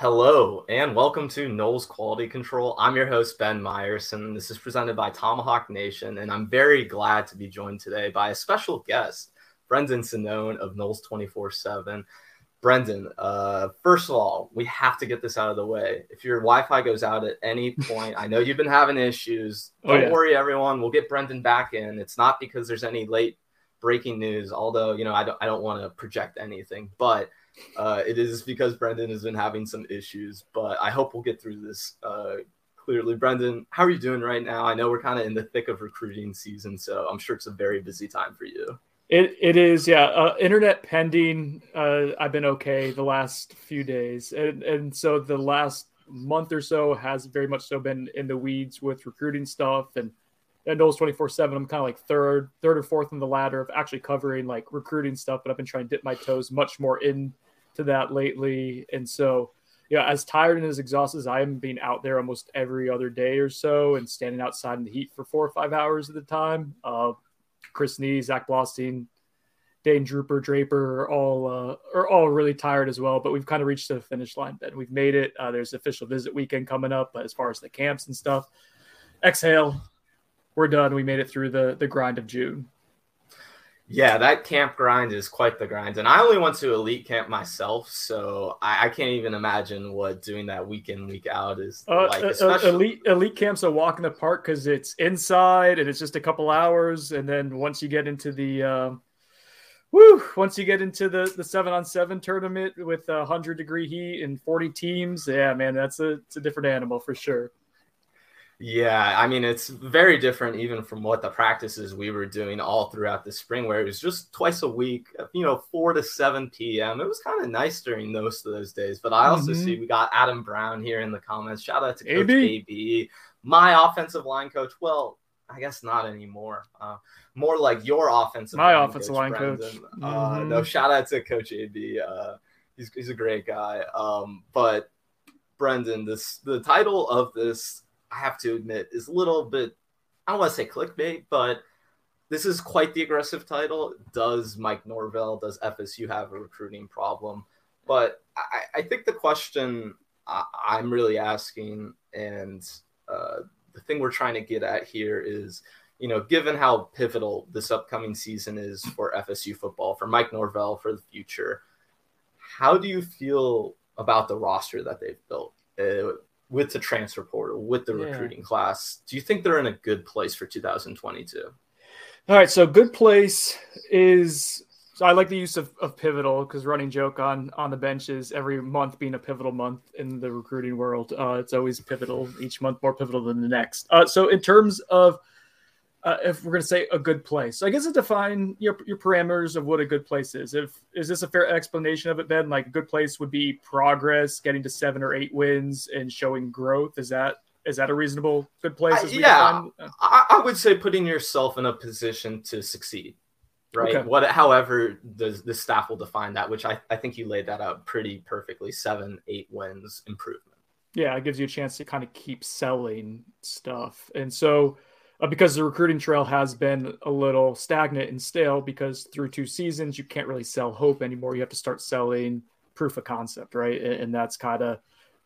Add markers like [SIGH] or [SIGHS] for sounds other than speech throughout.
Hello and welcome to Noles Quality Control. I'm your host, Ben Myerson. This is presented by Tomahawk Nation, and I'm very glad to be joined today by a special guest, Brendan Sonnone of Noles 24 7. Brendan, uh, first of all, we have to get this out of the way. If your Wi Fi goes out at any [LAUGHS] point, I know you've been having issues. Oh, Don't yeah. worry, everyone. We'll get Brendan back in. It's not because there's any late breaking news, although, you know, I don't, I don't want to project anything, but uh, it is because Brendan has been having some issues, but I hope we'll get through this uh, clearly. Brendan, how are you doing right now? I know we're kind of in the thick of recruiting season, so I'm sure it's a very busy time for you. It it is, yeah. Uh, internet pending. Uh, I've been okay the last few days, and and so the last month or so has very much so been in the weeds with recruiting stuff and. And Noles twenty four seven. I'm kind of like third, third or fourth in the ladder of actually covering like recruiting stuff, but I've been trying to dip my toes much more into that lately. And so, yeah, as tired and as exhausted as I am being out there almost every other day or so and standing outside in the heat for four or five hours at a time. Uh, Chris Nee, Zach Blostein, Dane Drooper, Draper are all uh, are all really tired as well. But we've kind of reached the finish line. Ben, we've made it. Uh, there's official visit weekend coming up. But as far as the camps and stuff, exhale. We're done. We made it through the the grind of June. Yeah, that camp grind is quite the grind. And I only went to elite camp myself, so I, I can't even imagine what doing that week in, week out is Uh, like. uh, Especially, elite elite camps a walk in the park because it's inside and it's just a couple hours, and then once you get into the um, woo, once you get into the the seven on seven tournament with a hundred degree heat and forty teams, yeah, man, that's a it's a different animal for sure. Yeah, I mean, it's very different even from what the practices we were doing all throughout the spring, where it was just twice a week, you know, 4 to 7 p.m. It was kind of nice during most of those days. But I also Mhm. see we got Adam Brown here in the comments. Shout out to Coach AB. AB, my offensive line coach. Well, I guess not anymore. Uh, more like your offensive My line offensive line coach. Uh, Mhm. no, shout out to Coach AB. Uh, he's, he's a great guy. Um, but Brendan, this the title of this, I have to admit, is a little bit. I don't want to say clickbait, but this is quite the aggressive title. Does Mike Norvell, does FSU have a recruiting problem? But I, I think the question I, I'm really asking, and uh, the thing we're trying to get at here is, you know, given how pivotal this upcoming season is for FSU football, for Mike Norvell, for the future, how do you feel about the roster that they've built uh, with the transfer portal, with the Yeah. recruiting class? Do you think they're in a good place for 2022? All right, so good place is So I like the use of, of pivotal because running joke on on the benches every month being a pivotal month in the recruiting world. Uh, it's always pivotal each month, more pivotal than the next. Uh, so in terms of uh, if we're going to say a good place, so I guess it define your your parameters of what a good place is. If is this a fair explanation of it, Ben? Like a good place would be progress, getting to seven or eight wins, and showing growth. Is that is that a reasonable good place? Uh, yeah, I, I would say putting yourself in a position to succeed right? Okay. What, however, the the staff will define that, which I, I think you laid that out pretty perfectly. Seven, eight wins improvement. Yeah, it gives you a chance to kind of keep selling stuff, and so uh, because the recruiting trail has been a little stagnant and stale, because through two seasons you can't really sell hope anymore. You have to start selling proof of concept, right? And, and that's kind of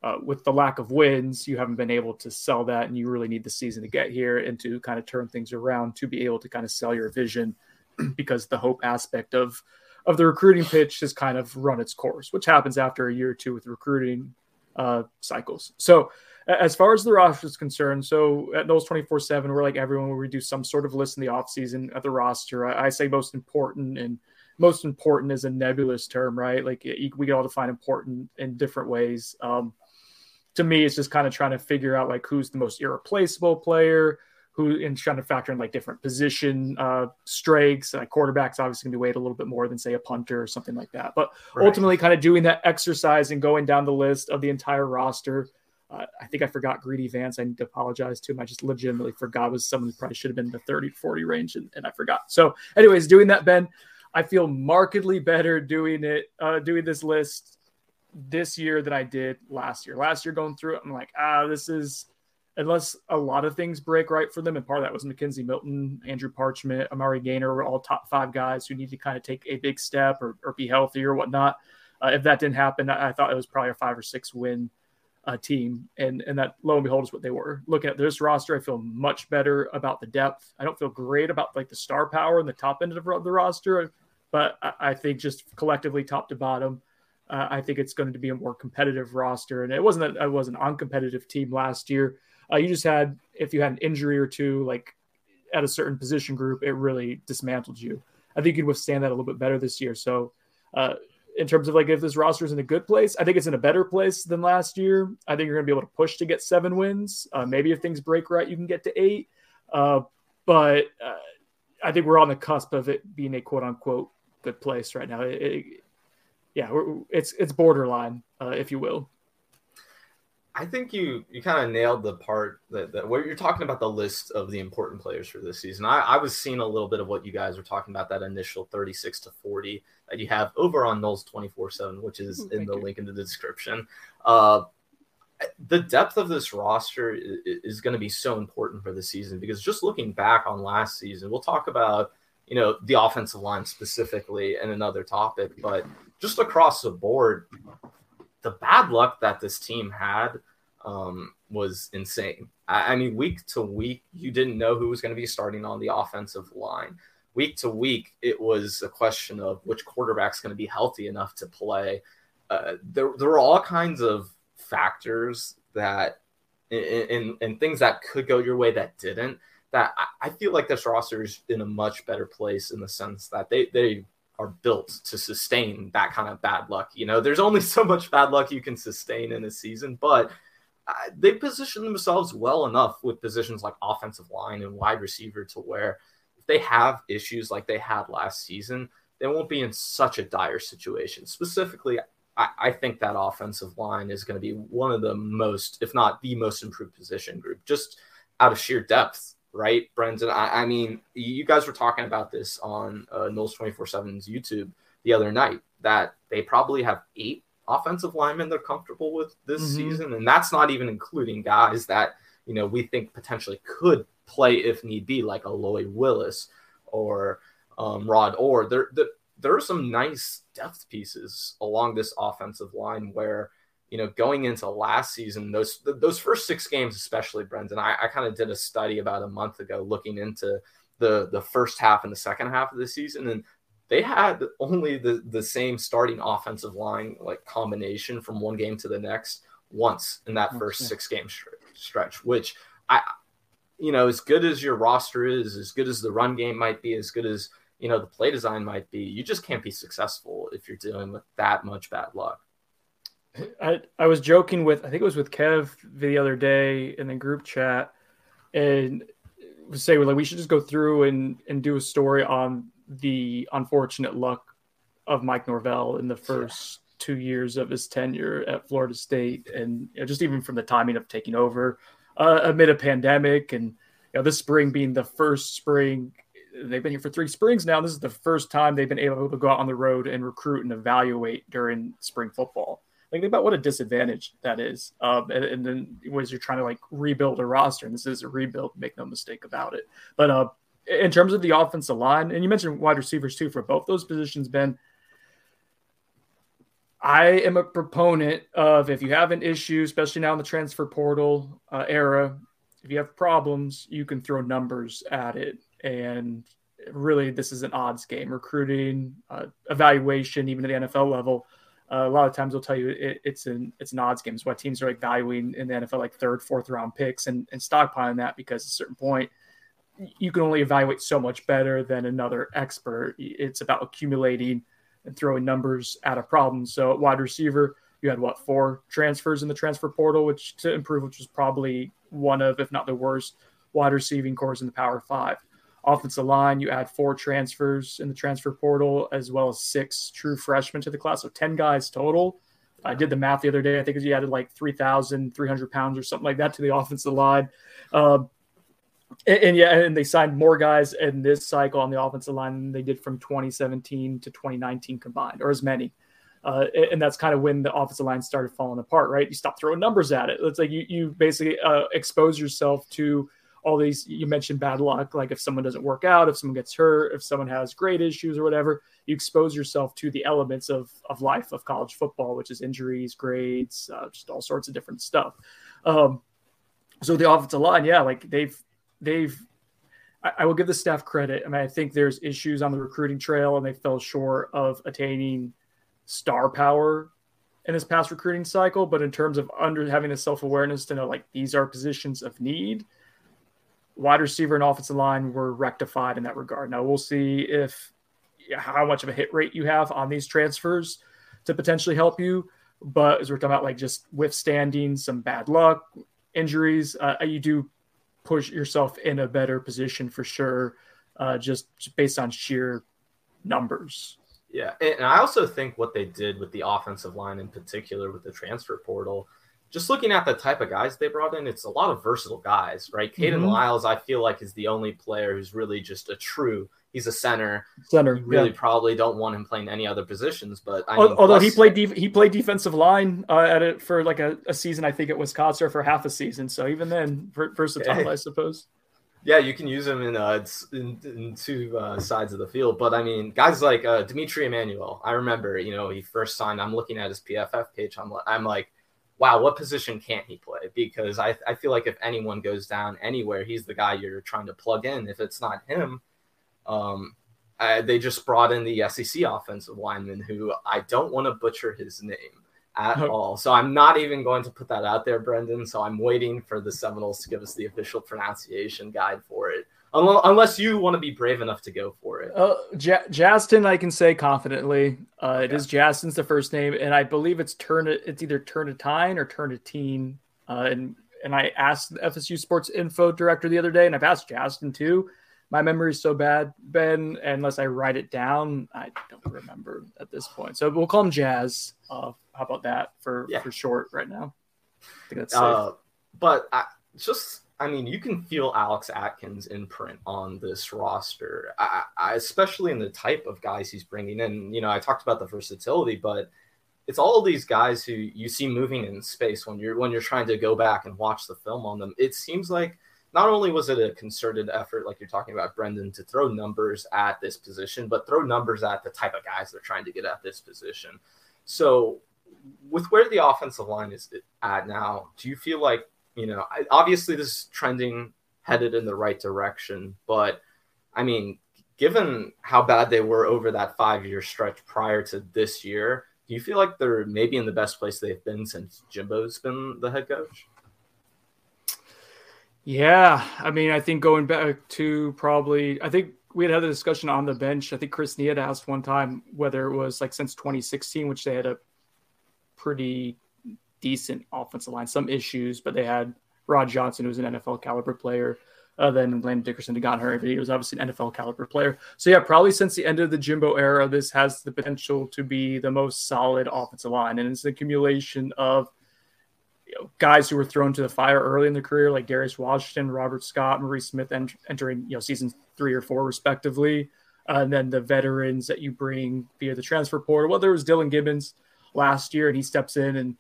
uh, with the lack of wins, you haven't been able to sell that, and you really need the season to get here and to kind of turn things around to be able to kind of sell your vision [CLEARS THROAT] because the hope aspect of of the recruiting pitch has kind of run its course, which happens after a year or two with recruiting uh, cycles. So, as far as the roster is concerned, so at Noles 24 7, we're like everyone will do some sort of list in the offseason at the roster. I, I, say most important, and most important is a nebulous term, right? Like we can all define important in different ways. Um, to me, it's just kind of trying to figure out like who's the most irreplaceable player, who and trying to factor in like different position uh, strengths. Like quarterbacks obviously to be weighed a little bit more than say a punter or something like that. But right. ultimately, kind of doing that exercise and going down the list of the entire roster. Uh, I think I forgot Greedy Vance. I need to apologize to him. I just legitimately forgot was someone who probably should have been in the 30 40 range and, and I forgot. So, anyways, doing that, Ben, I feel markedly better doing it, uh, doing this list this year than I did last year. Last year going through it, I'm like, ah, this is unless a lot of things break right for them. And part of that was McKenzie Milton, Andrew Parchment, Amari Gainer were all top five guys who need to kind of take a big step or, or be healthy or whatnot. Uh, if that didn't happen, I, I, thought it was probably a five or six win uh, team. And, and that lo and behold is what they were. Looking at this roster, I feel much better about the depth. I don't feel great about like the star power and the top end of the roster, but I, I think just collectively top to bottom, uh, I think it's going to be a more competitive roster. And it wasn't that it was an uncompetitive team last year. Uh, you just had, if you had an injury or two, like at a certain position group, it really dismantled you. I think you'd withstand that a little bit better this year. So, uh, in terms of like if this roster is in a good place, I think it's in a better place than last year. I think you're going to be able to push to get seven wins. Uh, maybe if things break right, you can get to eight. Uh, but uh, I think we're on the cusp of it being a quote unquote good place right now. It, it, yeah, it's it's borderline, uh, if you will. I think you you kind of nailed the part that, that where you're talking about the list of the important players for this season. I, I was seeing a little bit of what you guys were talking about that initial 36 to 40 that you have over on Noles 24 7, which is in the you. link in the description. Uh, the depth of this roster is, is going to be so important for the season because just looking back on last season, we'll talk about you know the offensive line specifically and another topic, but just across the board, the bad luck that this team had um, was insane. I, I, mean, week to week, you didn't know who was going to be starting on the offensive line. Week to week, it was a question of which quarterback's going to be healthy enough to play. Uh, there, there were all kinds of factors that, and things that could go your way that didn't. That I, I feel like this roster is in a much better place in the sense that they they are built to sustain that kind of bad luck. You know, there's only [LAUGHS] so much bad luck you can sustain in a season, but uh, they position themselves well enough with positions like offensive line and wide receiver to where if they have issues like they had last season, they won't be in such a dire situation. Specifically, I, I think that offensive line is going to be one of the most, if not the most improved position group, just out of sheer depth right, Brendan? I, I, mean, you guys were talking about this on uh, Noles 24 7's YouTube the other night that they probably have eight offensive linemen they're comfortable with this mm-hmm. season. And that's not even including guys that, you know, we think potentially could play if need be, like Aloy Willis or um, Rod Orr. There, there, there are some nice depth pieces along this offensive line where – you know, going into last season, those those first six games, especially Brendan, I, I kind of did a study about a month ago looking into the the first half and the second half of the season, and they had only the the same starting offensive line like combination from one game to the next once in that oh, first okay. six game stretch, which I, you know, as good as your roster is, as good as the run game might be, as good as you know the play design might be. You just can't be successful if you're dealing with that much bad luck. I, I was joking with I think it was with Kev the other day in the group chat, and say like we should just go through and and do a story on the unfortunate luck of Mike Norvell in the first yeah. two years of his tenure at Florida State, and you know, just even from the timing of taking over uh, amid a pandemic, and you know this spring being the first spring they've been here for three springs now. This is the first time they've been able to go out on the road and recruit and evaluate during spring football. Think about what a disadvantage that is. Um, and, and, then was you're trying to like rebuild a roster, and this is a rebuild, make no mistake about it. But uh, in terms of the offensive line, and you mentioned wide receivers too for both those positions, Ben. I am a proponent of if you have an issue, especially now in the transfer portal uh, era, if you have problems, you can throw numbers at it. And really, this is an odds game. Recruiting, uh, evaluation, even at the NFL level, uh, a lot of times they'll tell you it, it's an it's an odds game. It's why teams are like valuing in the NFL like third, fourth round picks and, and stockpiling that because at a certain point – you can only evaluate so much better than another expert. It's about accumulating and throwing numbers at a problem. So wide receiver, you had what four transfers in the transfer portal, which to improve, which was probably one of, if not the worst, wide receiving cores in the Power Five. Offensive line, you add four transfers in the transfer portal, as well as six true freshmen to the class, so ten guys total. I did the math the other day. I think you added like 3,300 pounds or something like that to the offensive line. Uh, and, and, yeah, and they signed more guys in this cycle on the offensive line than they did from 2017 to 2019 combined, or as many. Uh, and that's kind of when the offensive line started falling apart, right? You stop throwing numbers at it. It's like you, you basically uh, expose yourself to all these. You mentioned bad luck, like if someone doesn't work out, if someone gets hurt, if someone has grade issues or whatever, you expose yourself to the elements of of life of college football, which is injuries, grades, uh, just all sorts of different stuff. Um, so the offensive line, yeah, like they've they've I, will give the staff credit. I mean, I think there's issues on the recruiting trail, and they fell short of attaining star power in this past recruiting cycle. But in terms of under having the self awareness to know like these are positions of need, wide receiver and offensive line were rectified in that regard. Now we'll see if how much of a hit rate you have on these transfers to potentially help you. But as we're talking about, like just withstanding some bad luck, injuries, uh, you do push yourself in a better position for sure, uh, just, just based on sheer numbers. Yeah, and I also think what they did with the offensive line in particular with the transfer portal, just looking at the type of guys they brought in, it's a lot of versatile guys, right? Kayden mm-hmm. Lyles, I feel like is the only player who's really just a true he's a center. Center. You really yeah. probably don't want him playing any other positions. But I mean, although he played def- he played defensive line uh, at it for like a, a, season, I think at Wisconsin for half a season. So even then, versatile, yeah. I suppose. Yeah, you can use him in uh, in, in two uh, sides of the field. But I mean, guys like uh, D'Mitri Emmanuel, I remember, you know, he first signed. I'm looking at his PFF page. I'm I'm like, wow, what position can't he play? Because I I feel like if anyone goes down anywhere, he's the guy you're trying to plug in. If it's not him um, I, they just brought in the SEC offensive lineman who I don't want to butcher his name at all. So I'm not even going to put that out there, Brendan. So I'm waiting for the Seminoles to give us the official pronunciation guide for it. Unless you want to be brave enough to go for it. Uh, J- Justin, I can say confidently. Uh, okay. It is Jastin's the first name, and I believe it's turn. It's either Turnetine or Turnetine. Uh, and and I asked the FSU Sports Info director the other day, and I've asked Jastin too my memory is so bad, Ben, unless I write it down, I don't remember at this point. So we'll call him Jazz. Uh, how about that for yeah. for short right now? I think that's safe. Uh, but I, just, I mean, you can feel Alex Atkins' imprint on this roster, I, I, especially in the type of guys he's bringing in. You know, I talked about the versatility, but it's all these guys who you see moving in space when you're when you're trying to go back and watch the film on them. It seems like not only was it a concerted effort, like you're talking about, Brendan, to throw numbers at this position, but throw numbers at the type of guys they're trying to get at this position. So, with where the offensive line is at now, do you feel like, you know, obviously this is trending headed in the right direction, but I mean, given how bad they were over that five year stretch prior to this year, do you feel like they're maybe in the best place they've been since Jimbo's been the head coach? Yeah, I mean, I think going back to probably, I think we had had a discussion on the bench. I think Chris Nee had asked one time whether it was like since 2016, which they had a pretty decent offensive line, some issues, but they had Rod Johnson, who was an NFL caliber player. Uh, then Landon Dickerson gotten hurt, but he was obviously an NFL caliber player. So yeah, probably since the end of the Jimbo era, this has the potential to be the most solid offensive line, and it's an accumulation of you know, guys who were thrown to the fire early in their career, like Darius Washington, Robert Scott, Maurice Smith, ent- entering you know seasons three or four respectively, uh, and then the veterans that you bring via the transfer portal. Whether it was Dylan Gibbons last year, and he steps in and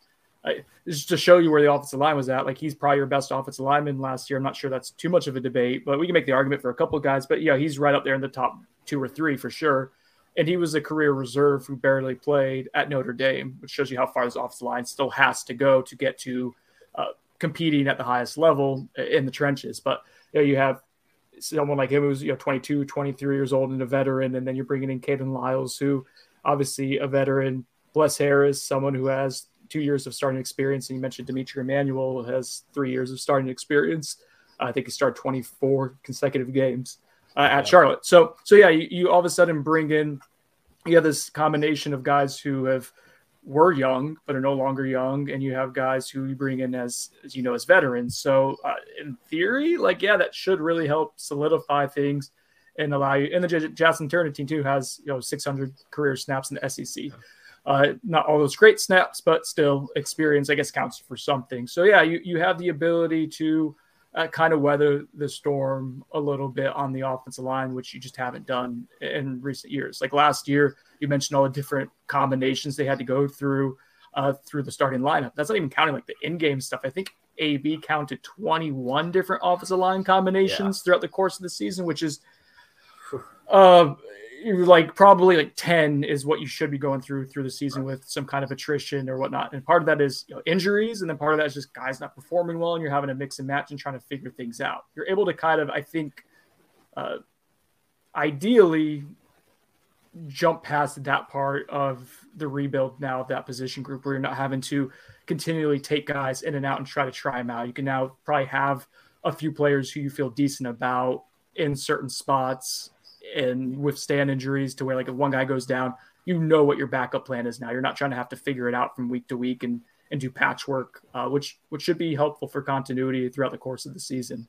just to show you where the offensive line was at. Like he's probably your best offensive lineman last year. I'm not sure that's too much of a debate, but we can make the argument for a couple guys. But yeah, he's right up there in the top two or three for sure. And he was a career reserve who barely played at Notre Dame, which shows you how far this offensive line still has to go to get to uh, competing at the highest level in the trenches. But you, know, you have someone like him who's you know 22, 23 years old and a veteran, and then you're bringing in Kayden Lyles, who obviously a veteran. Bless Harris, someone who has two years of starting experience. And you mentioned D'Mitri Emmanuel has three years of starting experience. I think he started 24 consecutive games uh, at yeah. Charlotte. So, so yeah, you, you all of a sudden bring in, you have this combination of guys who have were young but are no longer young, and you have guys who you bring in as, as you know, as veterans. So, uh, in theory, like yeah, that should really help solidify things and allow you. And the J- Jackson Turner team too has you know 600 career snaps in the SEC. Uh, not all those great snaps, but still experience, I guess, counts for something. So yeah, you, you have the ability to uh, kind of weather the storm a little bit on the offensive line, which you just haven't done in recent years. Like last year, you mentioned all the different combinations they had to go through uh, through the starting lineup. That's not even counting like the in-game stuff. I think AB counted 21 different offensive line combinations yeah. throughout the course of the season, which is uh, like probably like 10 is what you should be going through through the season right. with some kind of attrition or whatnot. And part of that is you know, injuries. And then part of that is just guys not performing well and you're having to mix and match and trying to figure things out. You're able to kind of, I think, uh, ideally jump past that part of the rebuild now of that position group where you're not having to continually take guys in and out and try to try them out. You can now probably have a few players who you feel decent about in certain spots and withstand injuries to where like if one guy goes down, you know what your backup plan is now. You're not trying to have to figure it out from week to week and and do patchwork, uh, which which should be helpful for continuity throughout the course of the season.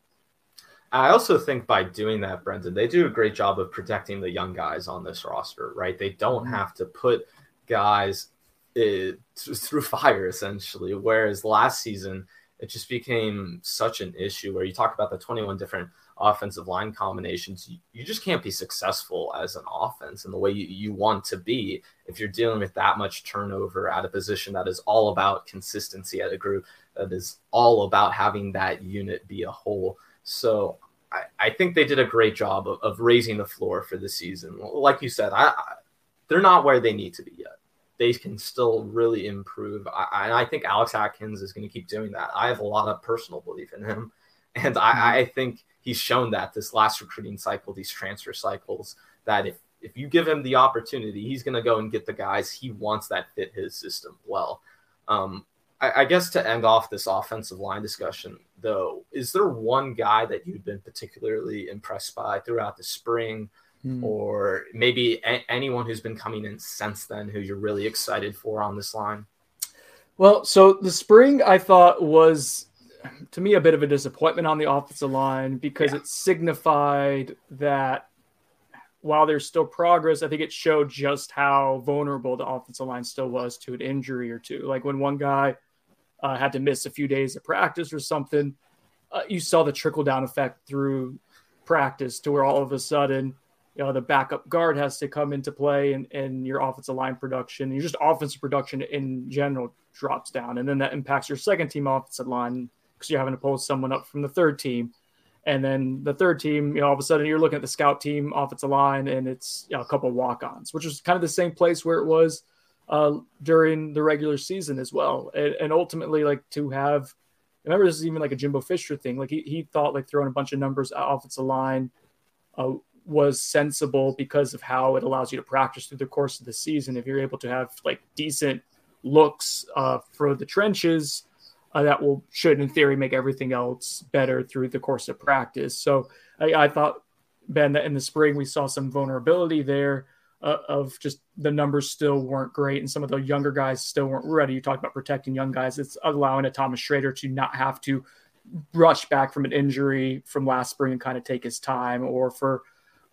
I also think by doing that, Brendan, they do a great job of protecting the young guys on this roster, right? They don't mm-hmm. have to put guys uh, through fire essentially. Whereas last season, it just became such an issue where you talk about the 21 different offensive line combinations, you, you just can't be successful as an offense in the way you, you want to be if you're dealing with that much turnover at a position that is all about consistency at a group that is all about having that unit be a whole. So I, I think they did a great job of, of raising the floor for the season. Like you said, I, I they're not where they need to be yet they can still really improve. I, I think Alex Atkins is going to keep doing that. I have a lot of personal belief in him. And I, mm-hmm. I think he's shown that this last recruiting cycle, these transfer cycles, that if if you give him the opportunity, he's going to go and get the guys he wants that fit his system well. Um, I, I, guess to end off this offensive line discussion, though, is there one guy that you've been particularly impressed by throughout the spring, mm. or maybe a- anyone who's been coming in since then who you're really excited for on this line? Well, so the spring I thought was to me a bit of a disappointment on the offensive line because yeah. it signified that while there's still progress, I think it showed just how vulnerable the offensive line still was to an injury or two. Like when one guy uh, had to miss a few days of practice or something, uh, you saw the trickle down effect through practice to where all of a sudden, you know, the backup guard has to come into play and, and your offensive line production, your just offensive production in general drops down. And then that impacts your second team offensive line because you're having to pull someone up from the third team. And then the third team, you know, all of a sudden you're looking at the scout team offensive line and it's you know, a couple walk-ons, which was kind of the same place where it was uh, during the regular season as well. And, and, ultimately, like to have, remember this is even like a Jimbo Fisher thing. Like he, he thought like throwing a bunch of numbers offensive line uh, was sensible because of how it allows you to practice through the course of the season. If you're able to have like decent looks uh, for the trenches, uh, that will should in theory make everything else better through the course of practice. So I, I thought Ben, that in the spring we saw some vulnerability there uh, of just the numbers still weren't great and some of the younger guys still weren't ready. You talked about protecting young guys. It's allowing a Thomas Shrader to not have to rush back from an injury from last spring and kind of take his time, or for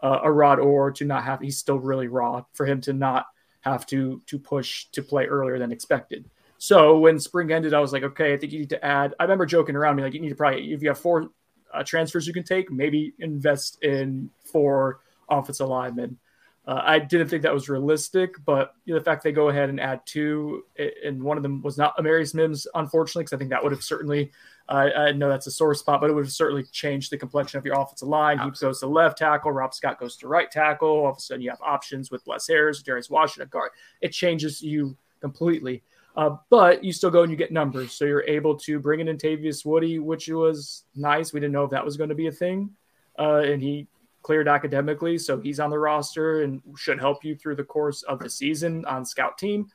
uh, a Rod Orr to not have. He's still really raw for him to not have to to push to play earlier than expected. So when spring ended, I was like, okay, I think you need to add. I remember joking around me like you need to probably if you have four uh, transfers you can take, maybe invest in four offensive linemen. Uh, I didn't think that was realistic, but you know, the fact they go ahead and add two, and one of them was not Amarius Mims, unfortunately, because I think that would have certainly, uh, I know that's a sore spot, but it would have certainly changed the complexion of your offensive line. He goes to left tackle, Rob Scott goes to right tackle. All of a sudden, you have options with Bless Harris, Darius Washington guard. It changes you completely. Uh, but you still go and you get numbers. So you're able to bring in Tavius Woody, which was nice. We didn't know if that was going to be a thing. Uh, and he cleared academically. So he's on the roster and should help you through the course of the season on scout team.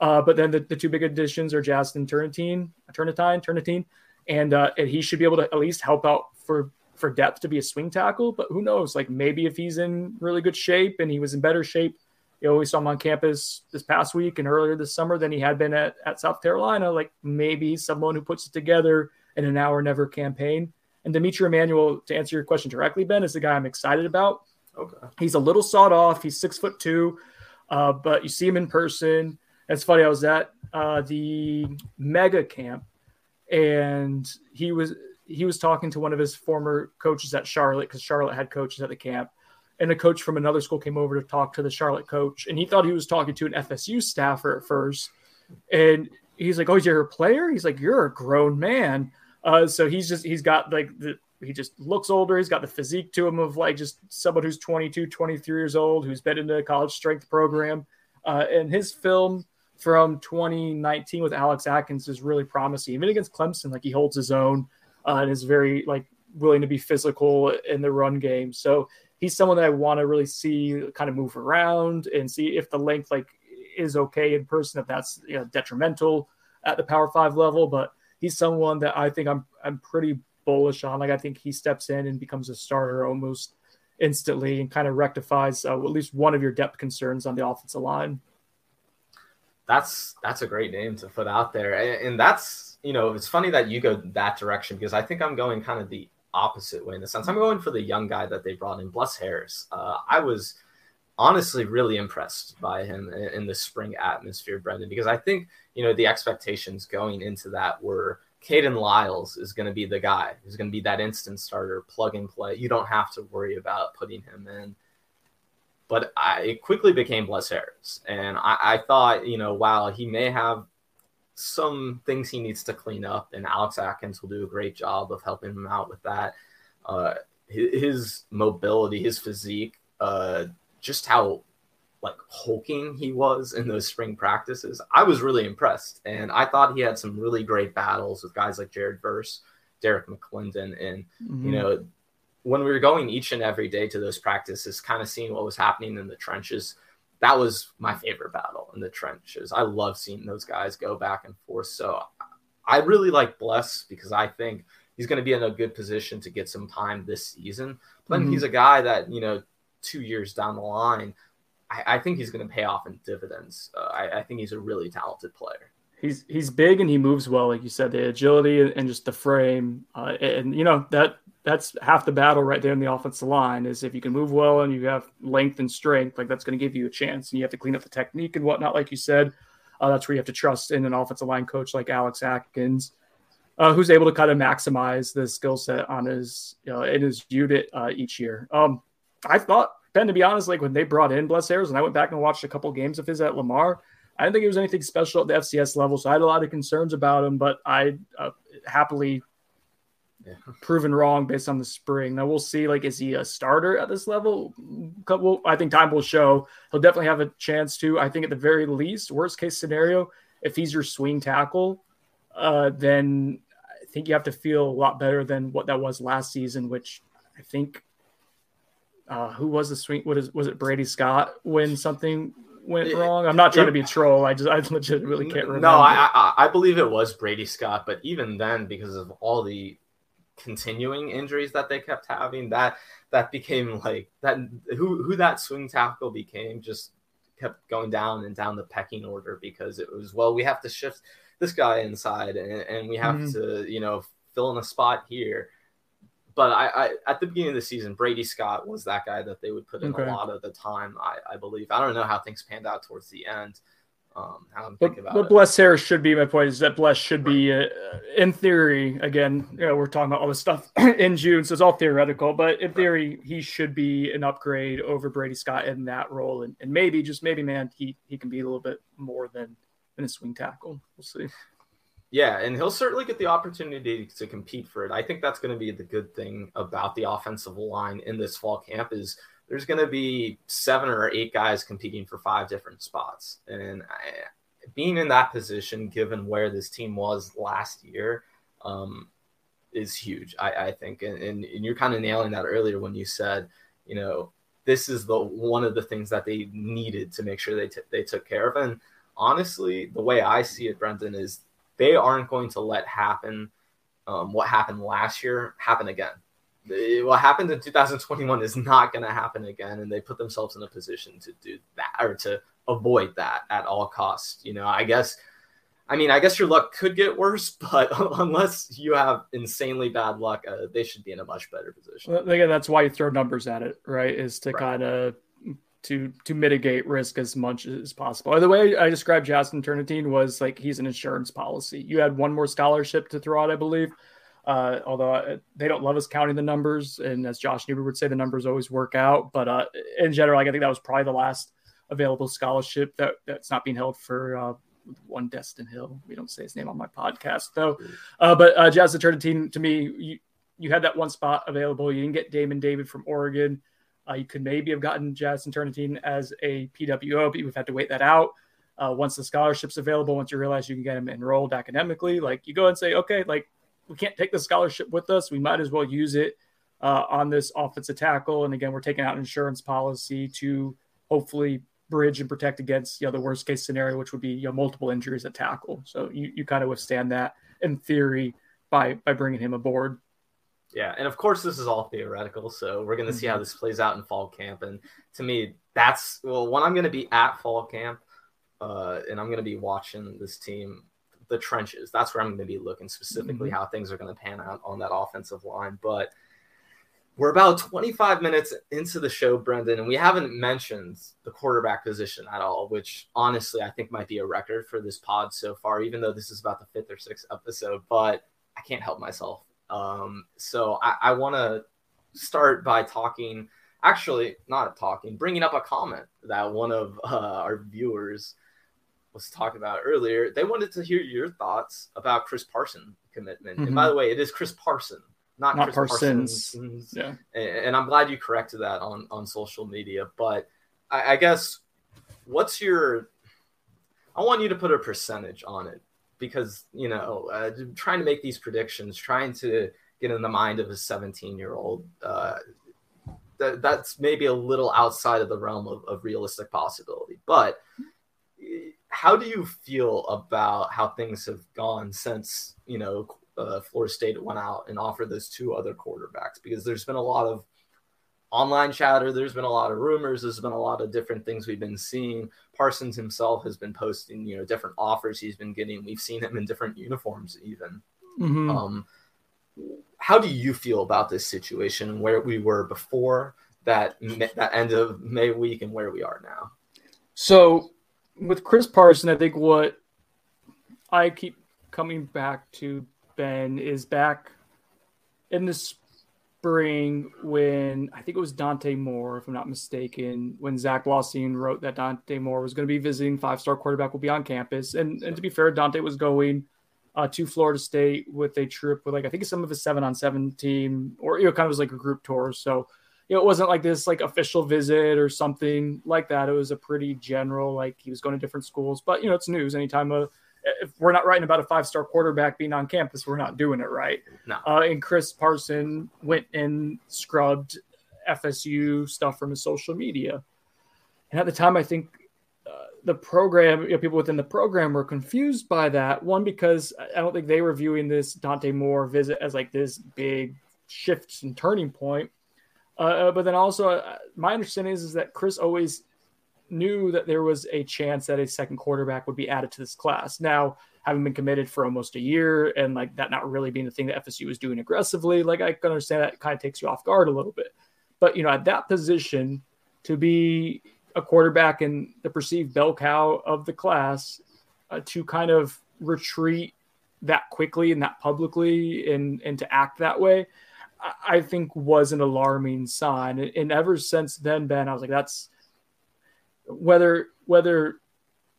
Uh, but then the, the two big additions are Justin Turnetine, Turnitin, Turnitin, and, uh, and he should be able to at least help out for for depth to be a swing tackle. But who knows? Like maybe if he's in really good shape and he was in better shape you know, we saw him on campus this past week and earlier this summer than he had been at, at South Carolina. Like maybe someone who puts it together in an hour never campaign. And D'Mitri Emmanuel, to answer your question directly, Ben, is the guy I'm excited about. Okay. He's a little sawed off. He's six foot two, uh, but you see him in person. It's funny. I was at uh, the mega camp, and he was he was talking to one of his former coaches at Charlotte because Charlotte had coaches at the camp, and a coach from another school came over to talk to the Charlotte coach, and he thought he was talking to an FSU staffer at first, and he's like, "Oh, you're a player?" He's like, "You're a grown man." Uh, so he's just he's got like the he just looks older. He's got the physique to him of like just someone who's 22, 23 years old, who's been in a college strength program. Uh, and his film from 2019 with Alex Atkins is really promising. Even against Clemson, like he holds his own uh, and is very like willing to be physical in the run game. So he's someone that I want to really see kind of move around and see if the length like is okay in person, if that's you know, detrimental at the Power Five level. But he's someone that I think I'm I'm pretty bullish on. Like I think he steps in and becomes a starter almost instantly and kind of rectifies uh, at least one of your depth concerns on the offensive line. That's that's a great name to put out there, and, and that's you know it's funny that you go that direction because I think I'm going kind of the opposite way in the sense I'm going for the young guy that they brought in, Bless Harris. Uh, I was honestly really impressed by him in, in the spring atmosphere, Brendan, because I think you know the expectations going into that were Kayden Lyles is going to be the guy who's going to be that instant starter, plug and play. You don't have to worry about putting him in. But I, it quickly became Bless Harris, and I, I thought, you know, wow, he may have some things he needs to clean up, and Alex Atkins will do a great job of helping him out with that. Uh, his, his, mobility, his physique, uh, just how like hulking he was in those spring practices, I was really impressed, and I thought he had some really great battles with guys like Jared Verse, Derrick McLendon, and mm-hmm. you know when we were going each and every day to those practices, kind of seeing what was happening in the trenches that was my favorite battle in the trenches. I love seeing those guys go back and forth. So I really like Bless because I think he's going to be in a good position to get some time this season. But mm-hmm. he's a guy that, you know, two years down the line, I, I think he's going to pay off in dividends. Uh, I, I think he's a really talented player he's he's big and he moves well, like you said, the agility and just the frame, uh, and you know that that's half the battle right there in the offensive line is if you can move well and you have length and strength, like that's going to give you a chance. And you have to clean up the technique and whatnot, like you said. Uh, that's where you have to trust in an offensive line coach like Alex Atkins, uh, who's able to kind of maximize the skill set on his know, in his unit uh, each year. Um, I thought Ben, to be honest, like when they brought in Bless Harris, and I went back and watched a couple games of his at Lamar, I didn't think it was anything special at the FCS level. So I had a lot of concerns about him, but I uh, happily yeah. proven wrong based on the spring. Now we'll see. Like, is he a starter at this level? Well, I think time will show. He'll definitely have a chance to. I think at the very least, worst case scenario, if he's your swing tackle, uh, then I think you have to feel a lot better than what that was last season, which I think. Uh, who was the swing? What is was it? Brady Scott when something went wrong? I'm not trying to be a troll. I just I [LAUGHS] legitimately can't remember. No, I, I I believe it was Brady Scott, but even then, because of all the continuing injuries that they kept having, that that became like that who who that swing tackle became just kept going down and down the pecking order because it was well we have to shift this guy inside and, and we have mm-hmm. to you know fill in a spot here but I, I, at the beginning of the season brady scott was that guy that they would put in okay. a lot of the time I, I believe i don't know how things panned out towards the end um, how I'm thinking but, about but Bless Harris should be my point is that Bless should be, uh, in theory, again, you know, we're talking about all this stuff [CLEARS THROAT] in June, so it's all theoretical, but in theory, he should be an upgrade over Brady Scott in that role. And, and maybe, just maybe, man, he, he can be a little bit more than, than a swing tackle. We'll see. Yeah, and he'll certainly get the opportunity to compete for it. I think that's going to be the good thing about the offensive line in this fall camp is – there's going to be seven or eight guys competing for five different spots. And I, being in that position, given where this team was last year, um, is huge, I, I think. And, and, and you're kind of nailing that earlier when you said, you know, this is the one of the things that they needed to make sure they, t- they took care of. And honestly, the way I see it, Brendan, is they aren't going to let happen um, what happened last year happen again what happened in 2021 is not going to happen again and they put themselves in a position to do that or to avoid that at all costs you know i guess i mean i guess your luck could get worse [LAUGHS] but [LAUGHS] unless you have insanely bad luck uh, they should be in a much better position well, again that's why you throw numbers at it right is to right. kind of to to mitigate risk as much as possible. The way I described Justin Turnetine was like he's an insurance policy. You had one more scholarship to throw out, I believe. Uh, although uh, they don't love us counting the numbers, and as Josh Newberg would say, the numbers always work out. But uh, in general, like, I think that was probably the last available scholarship that that's not being held for uh, one Destin Hill. We don't say his name on my podcast though. Uh, but uh, Jazz team to me, you, you had that one spot available. You didn't get Damon David from Oregon. You could maybe have gotten Jazz Turnetine as a PWO, but you've had to wait that out. Uh, once the scholarship's available, once you realize you can get him enrolled academically, like you go and say, okay, like we can't take the scholarship with us. We might as well use it uh, on this offensive tackle. And again, we're taking out an insurance policy to hopefully bridge and protect against you know the worst case scenario, which would be you know multiple injuries at tackle. So you you kind of withstand that in theory by by bringing him aboard. Yeah, and of course this is all theoretical, so we're going to see how mm-hmm. this plays out in fall camp. And to me, that's well, when I'm going to be at fall camp, uh, and I'm going to be watching this team the trenches. That's where I'm going to be looking specifically mm-hmm. how things are going to pan out on that offensive line. But we're about 25 minutes into the show, Brendan, and we haven't mentioned the quarterback position at all, which honestly I think might be a record for this pod so far, even though this is about the fifth or sixth episode. But I can't help myself. Um, so I, I want to start by talking, actually, not talking, bringing up a comment that one of uh, our viewers was talking about earlier, they wanted to hear your thoughts about Chris Parson commitment. Mm-hmm. And by the way, it is Chris Parson, not, not Chris Parsons. Parsons. Yeah. And, I'm glad you corrected that on, on social media. But I, I guess what's your I want you to put a percentage on it because you know uh, trying to make these predictions, trying to get in the mind of a 17 year old, uh, that, that's maybe a little outside of the realm of, of realistic possibility. But how do you feel about how things have gone since you know uh, Florida State went out and offered those two other quarterbacks? Because there's been a lot of online chatter, there's been a lot of rumors, there's been a lot of different things we've been seeing. Parsons himself has been posting, you know, different offers he's been getting. We've seen him in different uniforms, even. Mm-hmm. Um, how do you feel about this situation, where we were before that that end of May week, and where we are now? So with Chris Parson, I think what I keep coming back to Ben is back in the spring when I think it was Dante Moore, if I'm not mistaken, when Zach Blostein wrote that Dante Moore was going to be visiting five star quarterback will be on campus. And, and to be fair, Dante was going uh, to Florida State with a trip with like I think some of his seven on seven team, or you know, kind of was like a group tour. So you know, it wasn't like this like official visit or something like that. It was a pretty general, like he was going to different schools. But you know, it's news. Anytime a if we're not writing about a five star quarterback being on campus, we're not doing it right. No. Uh, and Chris Parson went and scrubbed FSU stuff from his social media. And at the time, I think uh, the program, you know, people within the program were confused by that. One, because I don't think they were viewing this Dante Moore visit as like this big shift and turning point. Uh, uh, but then also, uh, my understanding is, is that Chris always knew that there was a chance that a second quarterback would be added to this class. Now, having been committed for almost a year and like that not really being the thing that FSU was doing aggressively, like I can understand that kind of takes you off guard a little bit. But you know, at that position, to be a quarterback in the perceived bell cow of the class, uh, to kind of retreat that quickly and that publicly and and to act that way, I, think was an alarming sign. And, ever since then, Ben, I was like, that's whether whether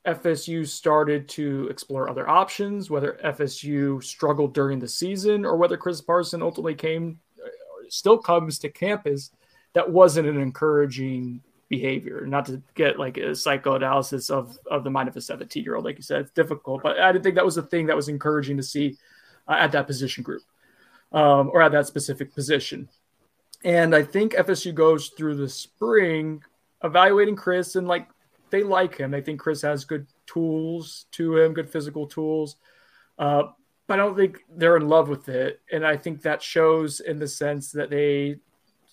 FSU started to explore other options, whether FSU struggled during the season, or whether Chris Parson ultimately came, or still comes to campus, that wasn't an encouraging behavior. Not to get like a psychoanalysis of of the mind of a 17 year old, like you said, it's difficult, but I didn't think that was the thing that was encouraging to see uh, at that position group um, or at that specific position. And I think FSU goes through the spring evaluating Chris and like they like him. They think Chris has good tools to him, good physical tools. Uh, but I don't think they're in love with it. And I think that shows in the sense that they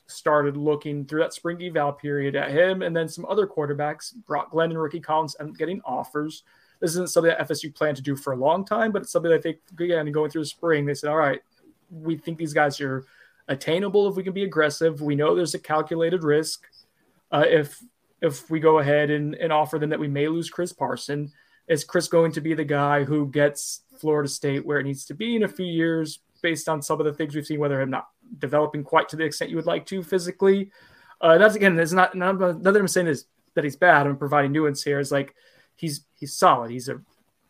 started looking through that spring eval period at him and then some other quarterbacks, Brock Glenn and Rickie Collins, and getting offers. This isn't something that FSU planned to do for a long time, but it's something I think, again, going through the spring, they said, all right, we think these guys are attainable if we can be aggressive. We know there's a calculated risk uh, if if we go ahead and, and offer them that we may lose Chris Parson. Is Chris going to be the guy who gets Florida State where it needs to be in a few years based on some of the things we've seen, whether him not developing quite to the extent you would like to physically? Uh, that's again, it's not, not that I'm saying is that he's bad. I'm providing nuance here. Is like he's he's solid. He's a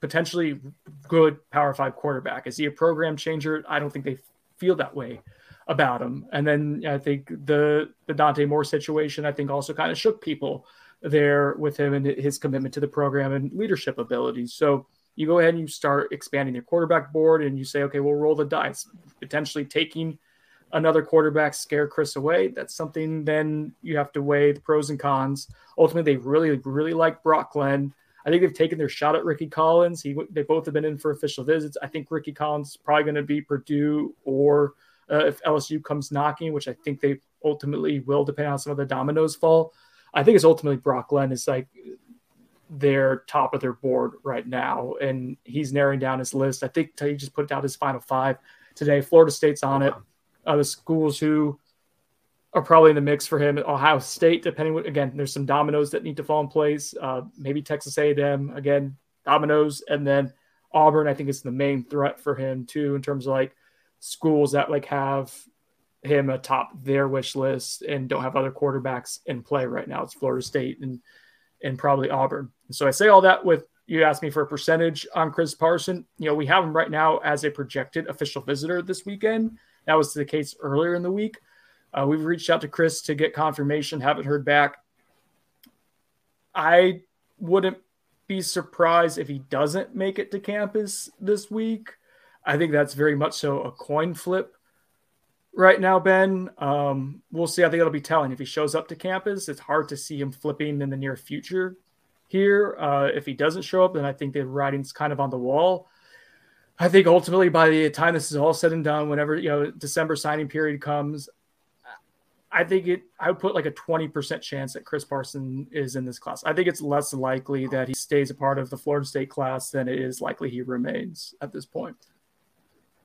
potentially good Power Five quarterback. Is he a program changer? I don't think they feel that way about him. And then I think the the Dante Moore situation, I think, also kind of shook people there with him and his commitment to the program and leadership abilities. So you go ahead and you start expanding your quarterback board and you say, okay, we'll roll the dice, potentially taking another quarterback, scare Chris away. That's something then you have to weigh the pros and cons. Ultimately, they really, really like Brock Glenn. I think they've taken their shot at Rickie Collins. He, they both have been in for official visits. I think Rickie Collins is probably going to be Purdue or uh, if LSU comes knocking, which I think they ultimately will, depending on some of the dominoes fall. I think it's ultimately Brock Glenn is like their top of their board right now, and he's narrowing down his list. I think he just put out his final five today. Florida State's on it. Uh, the schools who are probably in the mix for him. Ohio State, depending again, there's some dominoes that need to fall in place. Uh, maybe Texas A&M again, dominoes, and then Auburn. I think is the main threat for him too in terms of like schools that like have him atop their wish list and don't have other quarterbacks in play right now. It's Florida State and and probably Auburn. So I say all that with you asked me for a percentage on Chris Parson. You know, we have him right now as a projected official visitor this weekend. That was the case earlier in the week. Uh, we've reached out to Chris to get confirmation, haven't heard back. I wouldn't be surprised if he doesn't make it to campus this week. I think that's very much so a coin flip right now, Ben. Um, we'll see. I think it'll be telling. If he shows up to campus, it's hard to see him flipping in the near future here. Uh, if he doesn't show up, then I think the writing's kind of on the wall. I think ultimately, by the time this is all said and done, whenever you know December signing period comes, I think it. I would put like a twenty percent chance that Chris Parson is in this class. I think it's less likely that he stays a part of the Florida State class than it is likely he remains at this point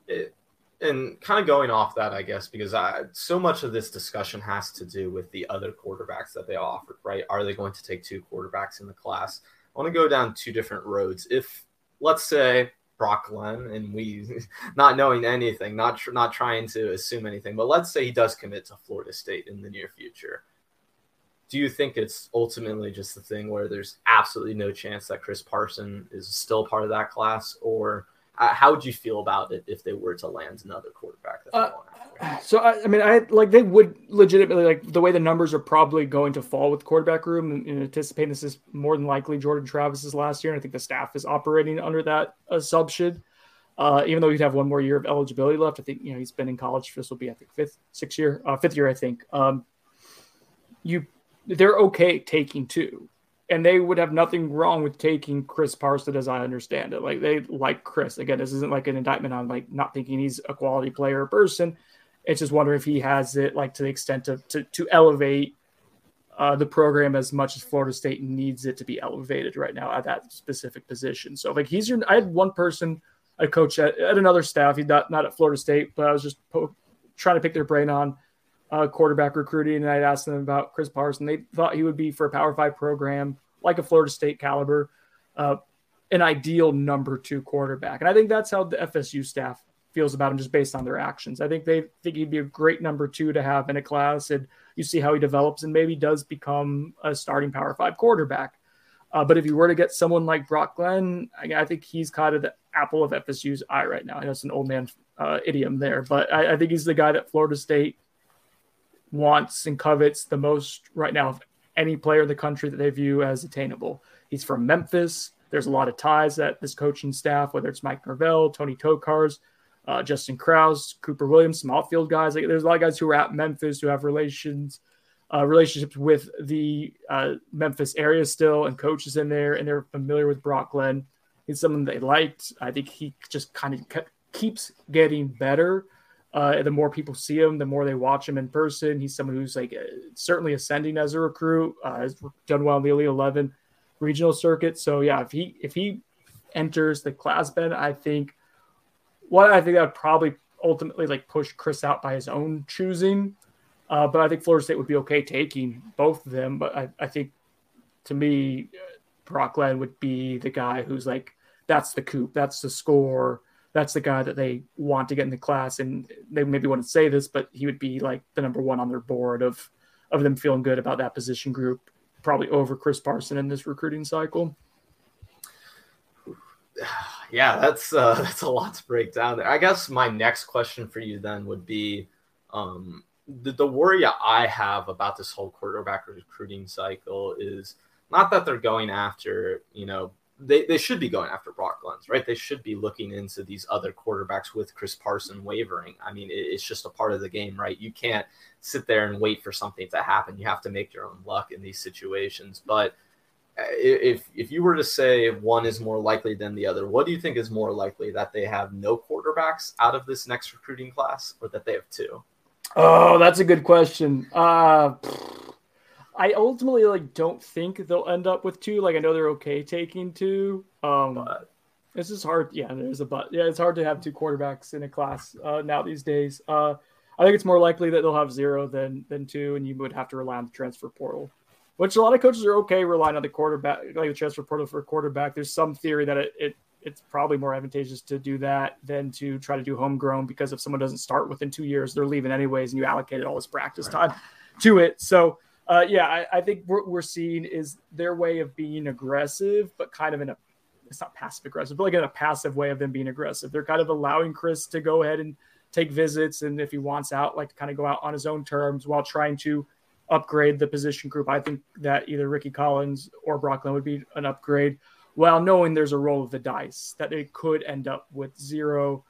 it, and kind of going off that, I guess, because I, so much of this discussion has to do with the other quarterbacks that they offered, right? Are they going to take two quarterbacks in the class? I want to go down two different roads. If, let's say, Brock Glenn, and we [LAUGHS] not knowing anything, not tr- not trying to assume anything, but let's say he does commit to Florida State in the near future. Do you think it's ultimately just the thing where there's absolutely no chance that Chris Parson is still part of that class, or uh, how would you feel about it if they were to land another quarterback? Uh, so I, I, mean, I like they would legitimately like the way the numbers are probably going to fall with quarterback room and, and anticipating this is more than likely Jordan Travis's last year, and I think the staff is operating under that assumption. Uh, even though he'd have one more year of eligibility left, I think you know he's been in college. For this will be I think fifth, sixth year, uh, fifth year, I think. Um, you they're okay taking two and they would have nothing wrong with taking Chris Parson as I understand it. Like they like Chris. Again, this isn't like an indictment on like not thinking he's a quality player or person. It's just wondering if he has it like to the extent of to to elevate uh, the program as much as Florida State needs it to be elevated right now at that specific position. So like he's your I had one person I coach at, at another staff. He's not not at Florida State, but I was just po- trying to pick their brain on uh, quarterback recruiting, and I'd asked them about Chris Parson. They thought he would be for a Power Five program like a Florida State caliber, uh, an ideal number two quarterback. And I think that's how the FSU staff feels about him, just based on their actions. I think they think he'd be a great number two to have in a class, and you see how he develops and maybe does become a starting Power Five quarterback. Uh, but if you were to get someone like Brock Glenn, I, I, think he's kind of the apple of FSU's eye right now. I know it's an old man uh, idiom there, but I, I think he's the guy that Florida State wants and covets the most right now of any player in the country that they view as attainable. He's from Memphis. There's a lot of ties that this coaching staff, whether it's Mike Norvell, Tony Tokarz, uh, Justin Kraus, Cooper Williams, some outfield guys. Like, there's a lot of guys who are at Memphis who have relations, uh, relationships with the uh, Memphis area still, and coaches in there, and they're familiar with Brock Glenn. He's someone they liked. I think he just kind of keeps getting better. Uh, the more people see him, the more they watch him in person. He's someone who's like uh, certainly ascending as a recruit. Uh, has done well in the Elite Eleven regional circuit. So yeah, if he if he enters the class bed, I think what I think that would probably ultimately like push Chris out by his own choosing. Uh, but I think Florida State would be okay taking both of them. But I, I think to me, Brock would be the guy who's like, that's the coup, that's the score that's the guy that they want to get in the class. And they maybe wouldn't say this, but he would be like the number one on their board of of them feeling good about that position group, probably over Chris Parson in this recruiting cycle. Yeah, that's uh, [LAUGHS] that's a lot to break down there. I guess my next question for you then would be um, the, the worry I have about this whole quarterback recruiting cycle is not that they're going after you know they, they should be going after Brock Glenn's, right? They should be looking into these other quarterbacks with Chris Parson wavering. I mean, it, it's just a part of the game, right? You can't sit there and wait for something to happen. You have to make your own luck in these situations. But if if you were to say one is more likely than the other, what do you think is more likely that they have no quarterbacks out of this next recruiting class, or that they have two? Oh, that's a good question. Uh, I ultimately like don't think they'll end up with two. Like I know they're okay taking two. Um, but this is hard. Yeah, there's a but. Yeah, it's hard to have two quarterbacks in a class uh, now these days. Uh, I think it's more likely that they'll have zero than than two, and you would have to rely on the transfer portal, which a lot of coaches are okay relying on the quarterback, like the transfer portal for a quarterback. There's some theory that it, it it's probably more advantageous to do that than to try to do homegrown because if someone doesn't start within two years, they're leaving anyways, and you allocated all this practice time to it. So uh, yeah, I, I, think what we're seeing is their way of being aggressive, but kind of in a it's not passive aggressive, but like in a passive way of them being aggressive. They're kind of allowing Chris to go ahead and take visits, and if he wants out, like to kind of go out on his own terms while trying to upgrade the position group. I think that either Rickie Collins or Brock Glenn would be an upgrade, while knowing there's a roll of the dice that they could end up with zero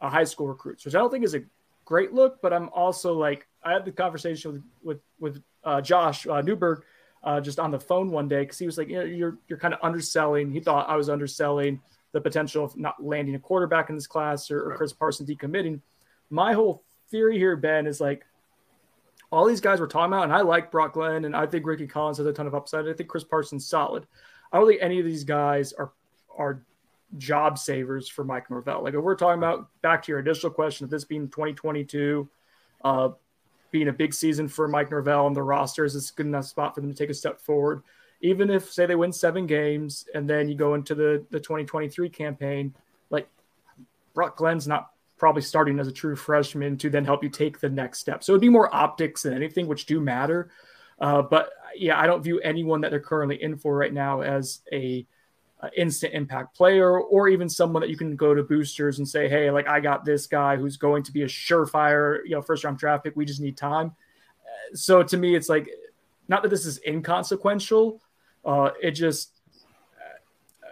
uh, high school recruits, which I don't think is a great look. But I'm also like I had the conversation with with with uh, Josh uh, Newberg uh, just on the phone one day because he was like, you know, you're you're kind of underselling. He thought I was underselling the potential of not landing a quarterback in this class or, or Chris Parson decommitting. My whole theory here, Ben, is like all these guys we're talking about, and I like Brock Glenn, and I think Rickie Collins has a ton of upside. I think Chris Parson's solid. I don't think any of these guys are are job savers for Mike Norvell. Like if we're talking about back to your initial question of this being 2022, uh, being a big season for Mike Norvell and the roster is a good enough spot for them to take a step forward. Even if, say, they win seven games and then you go into the, the 2023 campaign, like Brock Glenn's not probably starting as a true freshman to then help you take the next step. So it'd be more optics than anything, which do matter. Uh, but yeah, I don't view anyone that they're currently in for right now as a uh, instant impact player or even someone that you can go to boosters and say, hey, like I got this guy who's going to be a surefire, you know, first round draft pick. We just need time. Uh, so to me, it's like not that this is inconsequential. Uh, it just uh,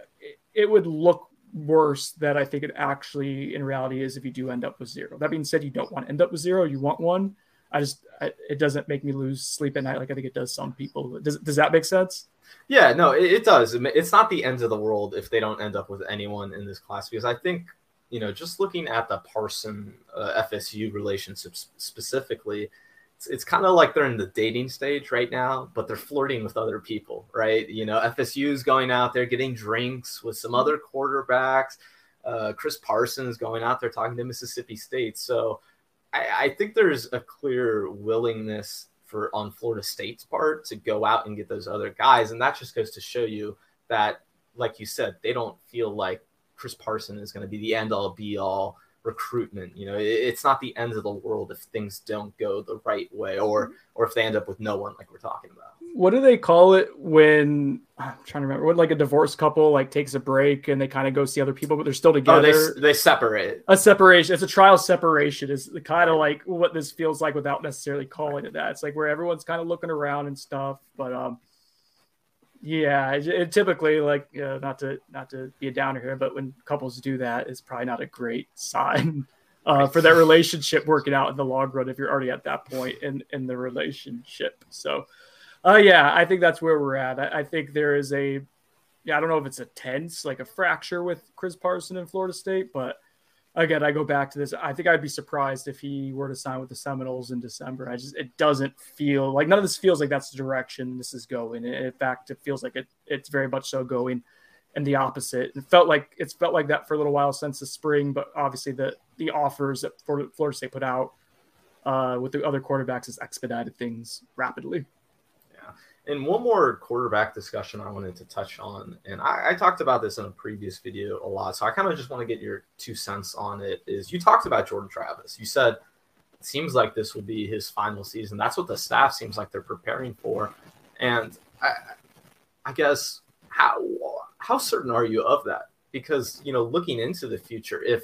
it would look worse that I think it actually in reality is if you do end up with zero. That being said, you don't want to end up with zero. You want one. I just I, it doesn't make me lose sleep at night like I think it does some people. Does does that make sense? Yeah, no, it, it does. It's not the end of the world if they don't end up with anyone in this class because I think you know just looking at the Parson uh, FSU relationship specifically, it's, it's kind of like they're in the dating stage right now, but they're flirting with other people, right? You know, FSU is going out there getting drinks with some other quarterbacks. Uh, Chris Parson's going out there talking to Mississippi State. So I, I think there's a clear willingness for on Florida State's part to go out and get those other guys, and that just goes to show you that, like you said, they don't feel like Chris Parson is going to be the end all be all recruitment. You know, it's not the end of the world if things don't go the right way, or or if they end up with no one, like we're talking about. What do they call it when I'm trying to remember? what like a divorced couple like takes a break and they kind of go see other people, but they're still together. Oh, they, they separate. A separation. It's a trial separation. Is kind of like what this feels like without necessarily calling it that. It's like where everyone's kind of looking around and stuff, but um yeah, it, it typically like uh, not to not to be a downer here, but when couples do that, it's probably not a great [LAUGHS] sign uh, for that relationship working out in the long run if you're already at that point in in the relationship. So, uh, yeah, I think that's where we're at. I, I think there is a yeah, I don't know if it's a tense like a fracture with Chris Parson in Florida State, but again, I go back to this. I think I'd be surprised if he were to sign with the Seminoles in December. I just it doesn't feel like none of this feels like that's the direction this is going. In fact, it feels like it it's very much so going in the opposite. It felt like it's felt like that for a little while since the spring, but obviously the the offers that Florida State put out uh, with the other quarterbacks has expedited things rapidly. And one more quarterback discussion I wanted to touch on, and I, I talked about this in a previous video a lot, so I kind of just want to get your two cents on it. Is you talked about Jordan Travis? You said it seems like this will be his final season. That's what the staff seems like they're preparing for, and I, I guess how how certain are you of that? Because you know, looking into the future, if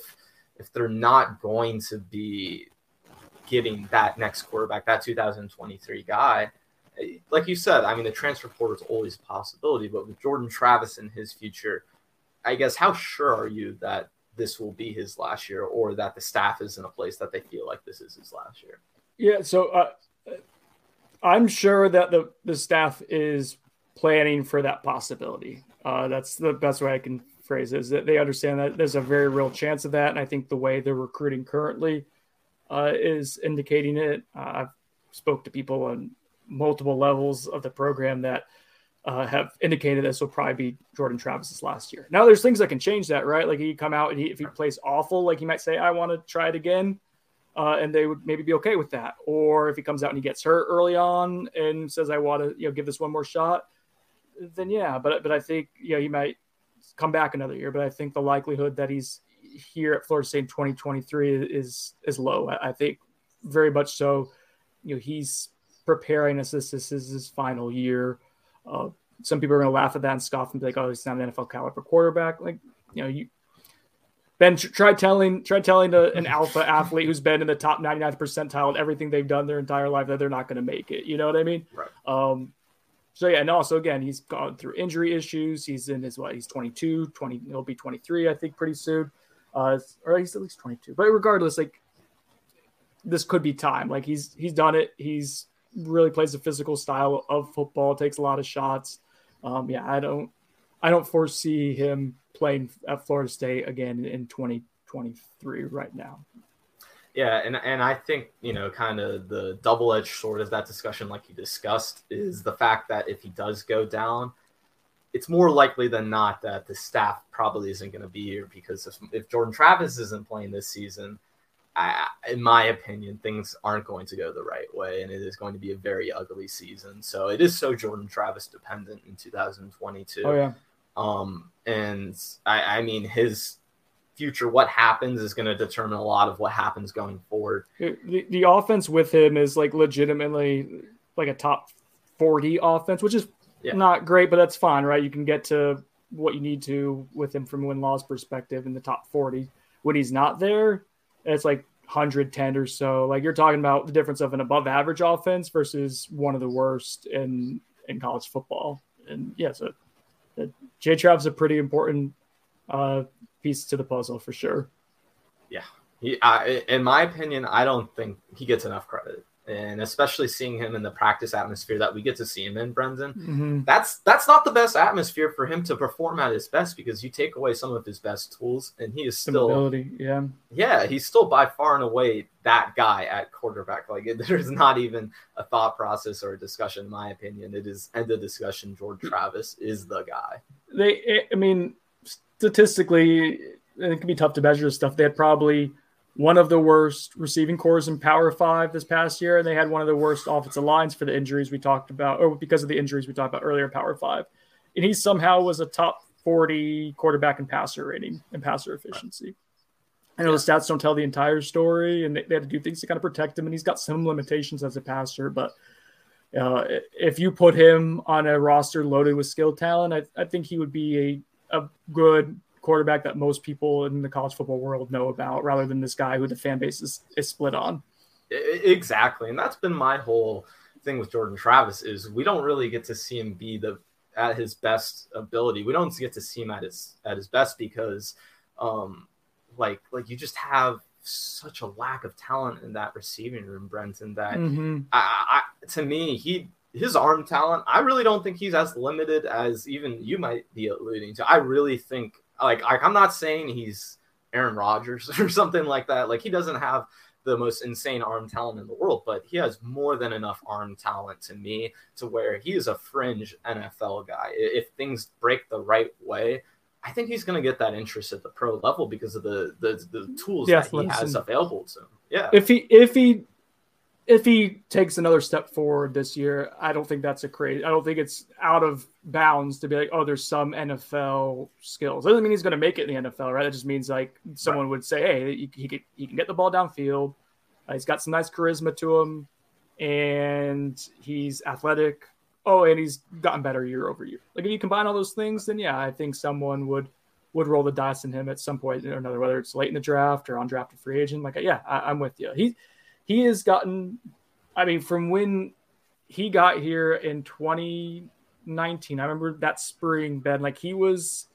if they're not going to be getting that next quarterback, that 2023 guy like you said, I mean, the transfer portal is always a possibility, but with Jordan Travis and his future, I guess how sure are you that this will be his last year or that the staff is in a place that they feel like this is his last year? Yeah, so uh, I'm sure that the, the staff is planning for that possibility. Uh, that's the best way I can phrase it, is that they understand that there's a very real chance of that. And I think the way they're recruiting currently uh, is indicating it. Uh, I've spoke to people on multiple levels of the program that uh, have indicated this will probably be Jordan Travis's last year. Now, there's things that can change that, right? Like he come out and he, if he plays awful, like he might say, "I want to try it again," uh, and they would maybe be okay with that. Or if he comes out and he gets hurt early on and says, "I want to, you know, give this one more shot," then yeah. But but I think you know he might come back another year. But I think the likelihood that he's here at Florida State in 2023 is is low. I, I think very much so. You know, he's preparing as this, this is his final year. Uh, some people are going to laugh at that and scoff and be like, "Oh, he's not an NFL caliber quarterback." Like, you know, you Ben try telling try telling a, an alpha [LAUGHS] athlete who's been in the top 99th percentile in everything they've done their entire life that they're not going to make it. You know what I mean? Right. Um, so yeah, and also again, he's gone through injury issues. He's in his what? He's 22, 20. He'll be 23, I think, pretty soon. Uh, or he's at least 22. But regardless, like this could be time. Like he's he's done it. He's really plays a physical style of football, takes a lot of shots. Um, yeah, I don't, I don't foresee him playing at Florida State again in 2023 right now. Yeah, and and I think you know, kind of the double-edged sword of that discussion, like you discussed, is the fact that if he does go down, it's more likely than not that the staff probably isn't going to be here because if, if Jordan Travis isn't playing this season, I, in my opinion, things aren't going to go the right way, and it is going to be a very ugly season. So it is so Jordan Travis dependent in 2022. Oh yeah. Um, and I, I mean his future, what happens is going to determine a lot of what happens going forward. The, the offense with him is like legitimately like a top 40 offense, which is yeah. not great, but that's fine, right? You can get to what you need to with him from win loss perspective in the top 40. When he's not there, it's like 110 or so. Like you're talking about the difference of an above average offense versus one of the worst in in college football. And yeah, so uh, J Trav's a pretty important uh, piece to the puzzle for sure. Yeah, he, I, in my opinion, I don't think he gets enough credit. And especially seeing him in the practice atmosphere that we get to see him in, Brendan. Mm-hmm. That's that's not the best atmosphere for him to perform at his best because you take away some of his best tools, and he is still ability, yeah. yeah, he's still by far and away that guy at quarterback. Like it, [LAUGHS] there's not even a thought process or a discussion, in my opinion. It is end of discussion. Jordan Travis is the guy. They, I mean, statistically, it can be tough to measure this stuff. They had probably one of the worst receiving corps in Power Five this past year, and they had one of the worst offensive lines for the injuries we talked about, or because of the injuries we talked about earlier in Power Five. And he somehow was a top 40 quarterback in passer rating and passer efficiency. I know the stats don't tell the entire story, and they, they had to do things to kind of protect him. And he's got some limitations as a passer, but uh, if you put him on a roster loaded with skill talent, I, I think he would be a, a good quarterback that most people in the college football world know about, rather than this guy who the fan base is, is split on. Exactly, and that's been my whole thing with Jordan Travis is we don't really get to see him be the at his best ability. We don't get to see him at his at his best because, um, like like you just have such a lack of talent in that receiving room, Brendan. That Mm-hmm. I, I, to me, he his arm talent. I really don't think he's as limited as even you might be alluding to. I really think like, like I'm not saying he's Aaron Rodgers [LAUGHS] or something like that. Like he doesn't have the most insane arm talent in the world, but he has more than enough arm talent to me to where he is a fringe NFL guy. If things break the right way, I think he's going to get that interest at the pro level because of the the, the tools that he has available to him. Yeah. If he if he if he takes another step forward this year, I don't think that's a crazy. I don't think it's out of bounds to be like, oh, there's some NFL skills. Doesn't mean he's going to make it in the NFL, right? That just means like someone would say, hey, he, he, can, he can get the ball downfield. Uh, he's got some nice charisma to him, and he's athletic. Oh, and he's gotten better year over year. Like if you combine all those things, then yeah, I think someone would would roll the dice in him at some point or another, whether it's late in the draft or undrafted free agent. Like yeah, I, I'm with you. He he has gotten. I mean, from when he got here in 2019, I remember that spring, Ben. Like he was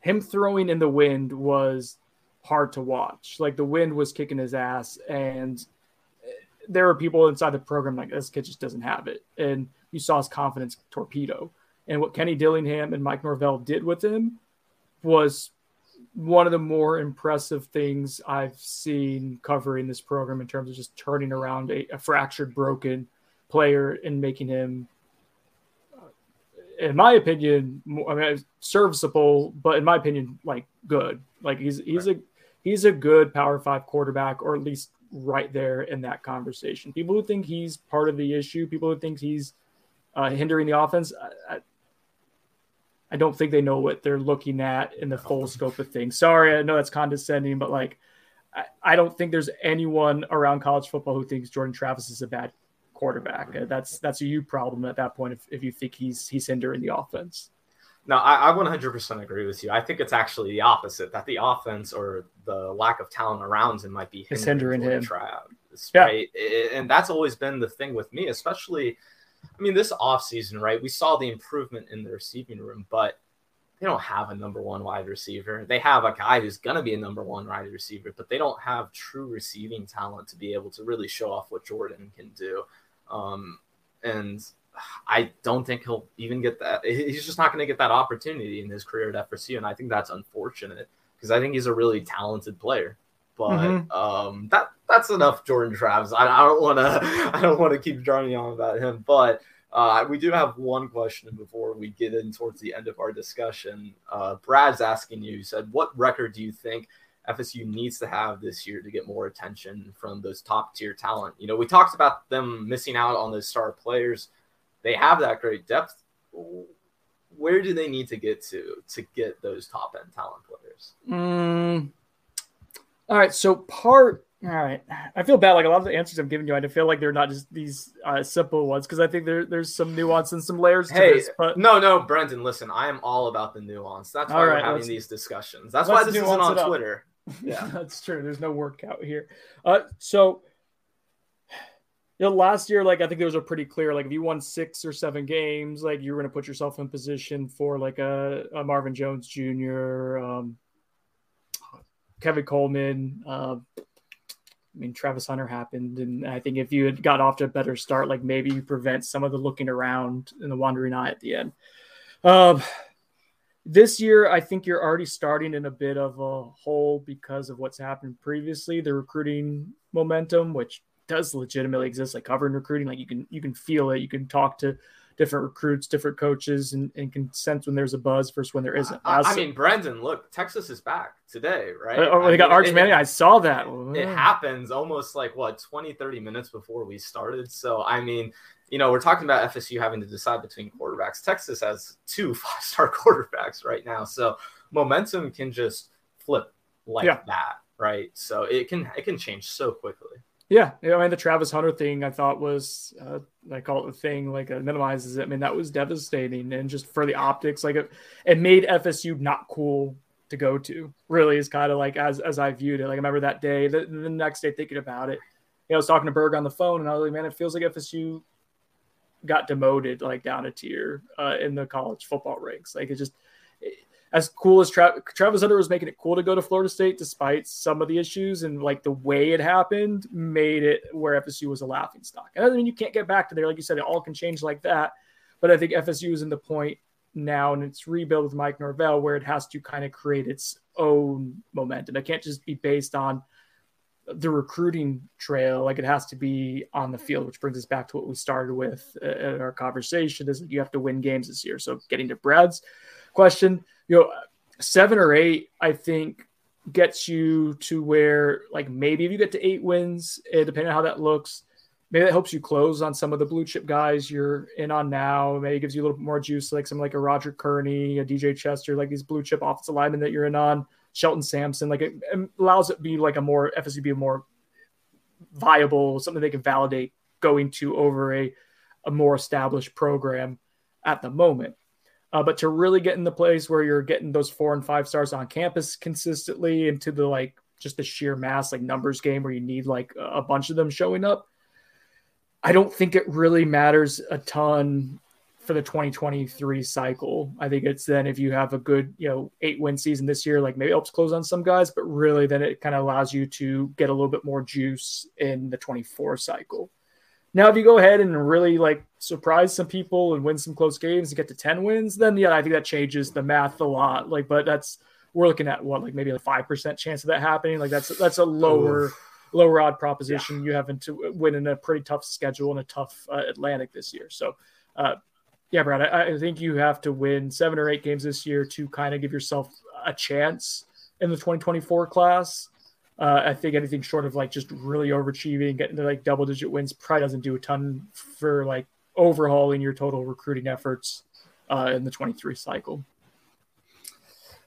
him throwing in the wind was hard to watch. Like the wind was kicking his ass, and there were people inside the program like this kid just doesn't have it, and you saw his confidence torpedo. And what Kenny Dillingham and Mike Norvell did with him was one of the more impressive things I've seen covering this program in terms of just turning around a, a fractured, broken player and making him, uh, in my opinion, I mean, serviceable, but in my opinion, like good. Like he's he's a he's a good Power Five quarterback, or at least right there in that conversation. People who think he's part of the issue, people who think he's uh, hindering the offense. I, I, I don't think they know what they're looking at in the full scope of things. Sorry, I know that's condescending, but like, I, I don't think there's anyone around college football who thinks Jordan Travis is a bad quarterback. That's that's a you problem at that point if, if you think he's he's hindering the offense. No, I, I 100% agree with you. I think it's actually the opposite that the offense or the lack of talent around him might be It's hindering him. Travis, Yeah. right? And that's always been the thing with me, especially. I mean, this offseason, right? We saw the improvement in the receiving room, but they don't have a number one wide receiver. They have a guy who's going to be a number one wide receiver, but they don't have true receiving talent to be able to really show off what Jordan can do. Um, and I don't think he'll even get that. He's just not going to get that opportunity in his career at FSU, and I think that's unfortunate because I think he's a really talented player. But Mhm. um, that that's enough, Jordan Travis. I, I don't want to [LAUGHS] I don't want to keep droning on about him, but. Uh, we do have one question before we get in towards the end of our discussion. Uh, Brad's asking you, said, what record do you think FSU needs to have this year to get more attention from those top tier talent? You know, we talked about them missing out on those star players. They have that great depth. Where do they need to get to to get those top end talent players? Mm. All right, so part. All right, I feel bad. Like a lot of the answers I'm giving you, I feel like they're not just these uh, simple ones because I think there, there's some nuance and some layers to Hey, this. But no, no, Brendan, listen, I am all about the nuance. That's why All we're having these discussions. That's why this isn't on. Twitter. [LAUGHS] Yeah. that's true. There's no workout here. Uh, so, you know, last year, like I think those are pretty clear. Like if you won six or seven games, like you were going to put yourself in position for like a, a Marvin Jones Jr., um, Kevin Coleman, uh, I mean, Travis Hunter happened, and I think if you had got off to a better start, like maybe you prevent some of the looking around and the wandering eye at the end. Um, this year, I think you're already starting in a bit of a hole because of what's happened previously. The recruiting momentum, which does legitimately exist, like covering recruiting, like you can you can feel it. You can talk to different recruits, different coaches, and, and can sense when there's a buzz versus when there isn't. I, I mean, Brendan, look, Texas is back today, right? Oh, they I got Arch Manning. I saw that. it, it happens almost like what 20 30 minutes before we started so i mean you know we're talking about fsu having to decide between quarterbacks texas has two [LAUGHS] five star quarterbacks right now so momentum can just flip like Yeah. that right so it can it can change so quickly Yeah, I mean the Travis Hunter thing I thought was uh, I call it the thing like uh, minimizes it. I mean that was devastating and just for the optics, like it, it made FSU not cool to go to. Really is kind of like as as I viewed it. Like I remember that day, the, the next day thinking about it. You know, I was talking to Berg on the phone and I was like, man, it feels like FSU got demoted like down a tier uh, in the college football ranks. Like it just as cool as Tra- Travis Hunter was making it cool to go to Florida State despite some of the issues and like the way it happened made it where FSU was a laughing stock. And I mean, you can't get back to there. Like you said, it all can change like that. But I think FSU is in the point now and it's rebuild with Mike Norvell where it has to kind of create its own momentum. It can't just be based on the recruiting trail like it has to be on the field which brings us back to what we started with uh, in our conversation is you have to win games this year so getting to brad's question you know seven or eight i think gets you to where like maybe if you get to eight wins eh, depending on how that looks maybe that helps you close on some of the blue chip guys you're in on now maybe gives you a little bit more juice like some like a roger kearney a dj chester like these blue chip offensive linemen that you're in on Shelton Sampson. Like it, allows it to be like a more FSU more viable, something they can validate going to over a, a more established program at the moment. Uh, but to really get in the place where you're getting those four and five stars on campus consistently into the like just the sheer mass like numbers game where you need like a bunch of them showing up. I don't think it really matters a ton for the 2023 cycle. I think it's then if you have a good, you know, eight win season this year, like maybe helps close on some guys, but really then it kind of allows you to get a little bit more juice in the 24 cycle. Now, if you go ahead and really like surprise some people and win some close games and get to 10 wins, then yeah, I think that changes the math a lot. Like, but that's we're looking at what, like maybe a five percent chance of that happening. Like that's that's a lower lower odd proposition. You having to win in a pretty tough schedule and a tough uh, Atlantic this year. So uh, yeah, Brad, I, I think you have to win seven or eight games this year to kind of give yourself a chance in the 2024 class. Uh, I think anything short of like just really overachieving, getting to like double digit wins, probably doesn't do a ton for like overhauling your total recruiting efforts uh, in the 23 cycle.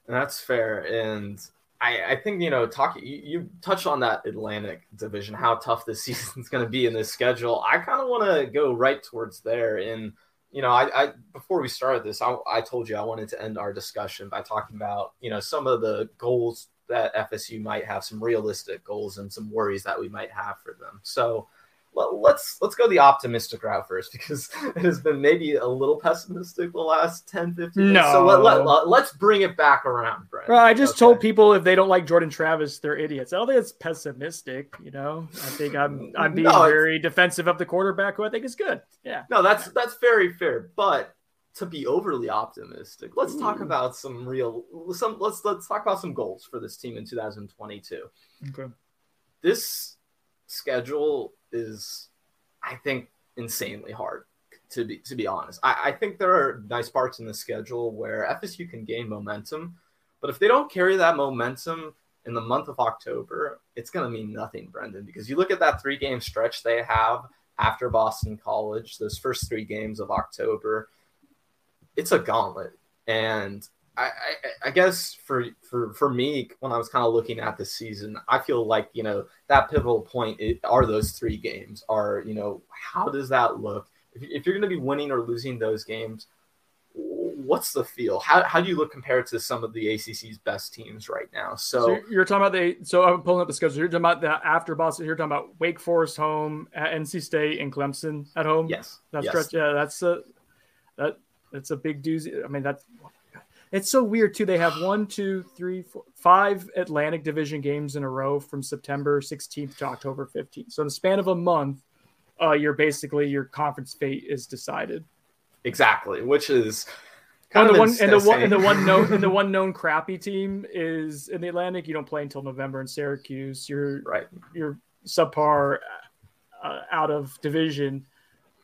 And that's fair. And I, I think, you know, talking, you, you touched on that Atlantic division, how tough this [LAUGHS] season's going to be in this schedule. I kind of want to go right towards there. And, you know, I, I before we started this, I, I told you I wanted to end our discussion by talking about, you know, some of the goals that FSU might have, some realistic goals and some worries that we might have for them. So let, let's let's go the optimistic route first [LAUGHS] because it has been maybe a little pessimistic the last 10, 15 minutes. So let, let, No. let, us bring it back around, Brent. Well, I just Okay. told people if they don't like Jordan Travis, they're idiots. Oh, I don't think it's pessimistic. You know, I think I'm I'm [LAUGHS] being No, very defensive of the quarterback, who I think is good. Yeah. No, that's that's very fair. But to be overly optimistic, let's Mm. talk about some real some let's let's talk about some goals for this team in 2022. Okay. This schedule is, I think, insanely hard to be to be honest. I, I think there are nice parts in the schedule where FSU can gain momentum, but if they don't carry that momentum in the month of October, it's going to mean nothing, Brendan. Because you look at that three game stretch they have after Boston College, those first three games of October, it's a gauntlet. And I, I, I guess for, for for me, when I was kind of looking at the season, I feel like you know that pivotal point i- are those three games. Are you know how does that look? If, if you're going to be winning or losing those games, what's the feel? How, how do you look compared to some of the ACC's best teams right now? So, So, you're- talking about the so I'm pulling up the schedule. You're talking about the after Boston. You're talking about Wake Forest home, at NC State, and Clemson at home. yes, That's yes. stretch. Yeah, that's a that that's a big doozy. I mean, that's It's so weird too. They have one, two, three, four, five Atlantic Division games in a row from September 16th to October 15th. So in the span of a month, uh, you're basically your conference fate is decided. Exactly, which is kind and the one and the one and the one known and the one known crappy team is in the Atlantic. You don't play until November in Syracuse. You're right. You're subpar uh, out of division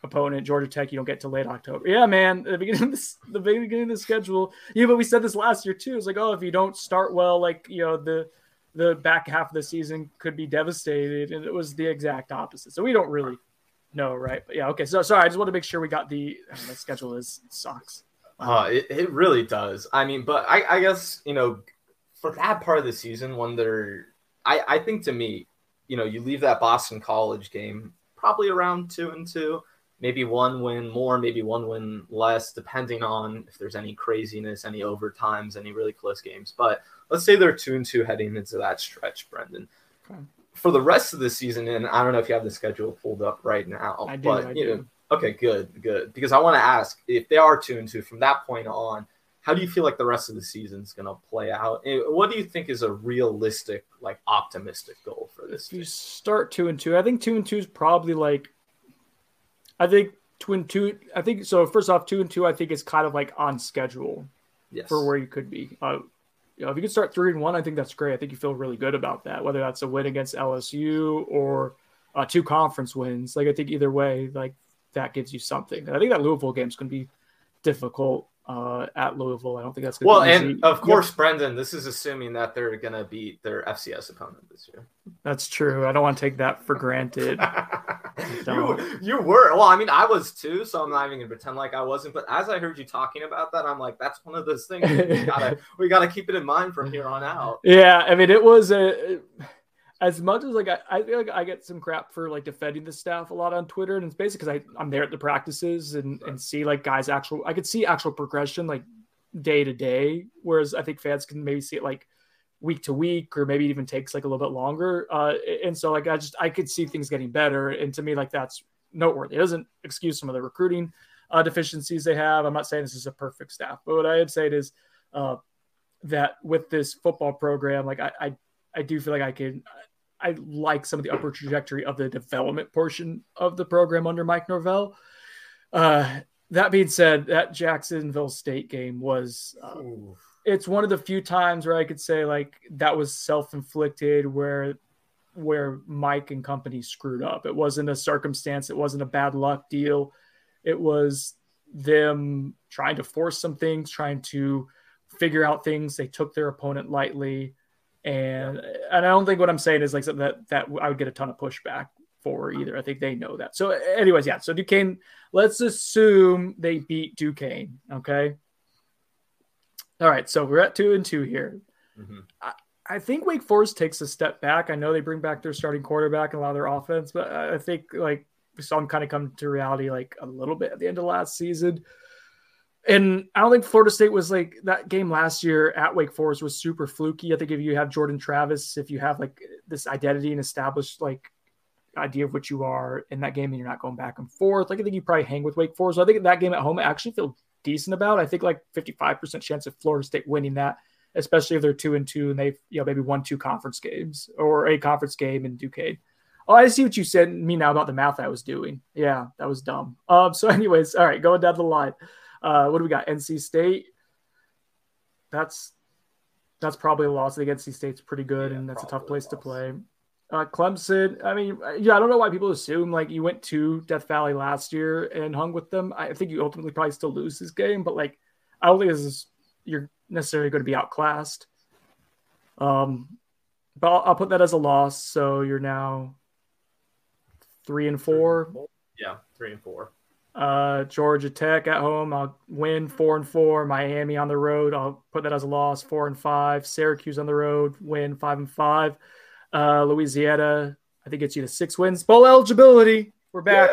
opponent, Georgia Tech, you don't get to late October. Yeah, man, the beginning of the, the beginning of the schedule. Yeah, but we said this last year too. It's like, oh, if you don't start well, like you know, the the back half of the season could be devastated, and it was the exact opposite. So we don't really know, right? But yeah, okay. So sorry, I just want to make sure we got the [SIGHS] the schedule is sucks. Uh, it, it really does. I mean, but I, I guess you know, for that part of the season when they're, I I think to me, you know, you leave that Boston College game probably around two and two maybe one win more, maybe one win less, depending on if there's any craziness, any overtimes, any really close games. But let's say they're two and two heading into that stretch, Brendan. Okay. For the rest of the season, and I don't know if you have the schedule pulled up right now, I do, but I you do. know, okay, good, good. Because I want to ask if they are two and two from that point on, how do you feel like the rest of the season is going to play out? And what do you think is a realistic, like optimistic goal for this? If you start two and two, I think two and two is probably like I think two and two. I think so. First off, two and two. I think is kind of like on schedule yes. for where you could be. Uh, you know, if you could start three and one, I think that's great. I think you feel really good about that. Whether that's a win against LSU or uh, two conference wins, like I think either way, like that gives you something. I think that Louisville game is going to be difficult uh, at Louisville. I don't think that's going well. And of course, yep. Brendan, this is assuming that they're going to beat their FCS opponent this year. That's true. I don't want to take that for granted. [LAUGHS] you, you were well. I mean, I was too. So I'm not even going to pretend like I wasn't. But as I heard you talking about that, I'm like, that's one of those things we gotta [LAUGHS] we gotta keep it in mind from here on out. Yeah, I mean, it was a. As much as like I, I feel like I get some crap for like defending the staff a lot on Twitter, and it's basically because I I'm there at the practices and and see like guys actual I could see actual progression like day to day, whereas I think fans can maybe see it like week to week or maybe it even takes like a little bit longer uh, and so like i just i could see things getting better and to me like that's noteworthy. It doesn't excuse some of the recruiting uh, deficiencies they have. I'm not saying this is a perfect staff but what i would say is uh, that with this football program like I, I i do feel like i can i like some of the upper trajectory of the development portion of the program under mike norvell uh, that being said that jacksonville state game was uh, it's one of the few times where I could say like that was self-inflicted where where Mike and company screwed up. It wasn't a circumstance, it wasn't a bad luck deal. It was them trying to force some things, trying to figure out things. They took their opponent lightly. And and I don't think what I'm saying is like something that that I would get a ton of pushback for either. I think they know that. So anyways, yeah. So Duquesne, let's assume they beat Duquesne. Okay. All right, so we're at two and two here. Mm-hmm. I, I, think Wake Forest takes a step back. I know they bring back their starting quarterback and a lot of their offense, but I think like we saw them kind of come to reality like a little bit at the end of last season. And I don't think Florida State was like that game last year at Wake Forest was super fluky. I think if you have Jordan Travis, if you have like this identity and established like idea of what you are in that game and you're not going back and forth, like I think you probably hang with Wake Forest. So I think that game at home I actually feel decent about. I think like 55% chance of Florida State winning that, especially if they're two and two and they've, you know, maybe won two conference games or a conference game in Duquesne. Oh, I see what you said me now about the math I was doing. Yeah, that was dumb. Um, so, [LAUGHS] anyways, all right, going down the line. Uh, what do we got? NC State. That's that's probably a loss. I think NC State's pretty good, yeah, and that's a tough place to play. Uh, Clemson, I mean, yeah, I don't know why people assume like you went to Death Valley last year and hung with them. I think you ultimately probably still lose this game, but like, I don't think this is, you're necessarily going to be outclassed. Um, but I'll, I'll put that as a loss. So you're now three and four. Yeah, three and four. Uh, Georgia Tech at home, I'll win four and four. Miami on the road, I'll put that as a loss. Four and five. Syracuse on the road, win five and five. Uh, Louisiana, I think gets you to six wins. Bowl eligibility. We're back.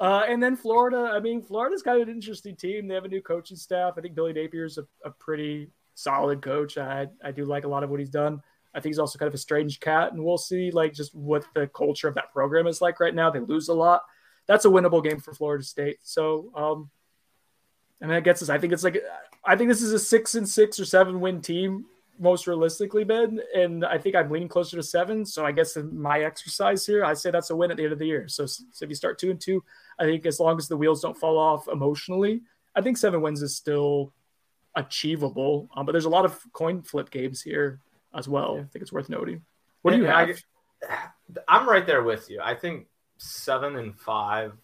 Uh, and then Florida. I mean, Florida's kind of an interesting team. They have a new coaching staff. I think Billy Napier's a, a pretty solid coach. I I do like a lot of what he's done. I think he's also kind of a strange cat, and we'll see like just what the culture of that program is like right now. They lose a lot. That's a winnable game for Florida State. So, um, and that gets us. I think it's like I think this is a six and six or seven win team most realistically, Ben. And I think I'm leaning closer to seven. So I guess in my exercise here, I say that's a win at the end of the year. So, so if you start two and two, I think as long as the wheels don't fall off emotionally, I think seven wins is still achievable. Um, but there's a lot of coin flip games here as well. I think it's worth noting. What do you have? I, [SIGHS] I'm right there with you. I think seven and five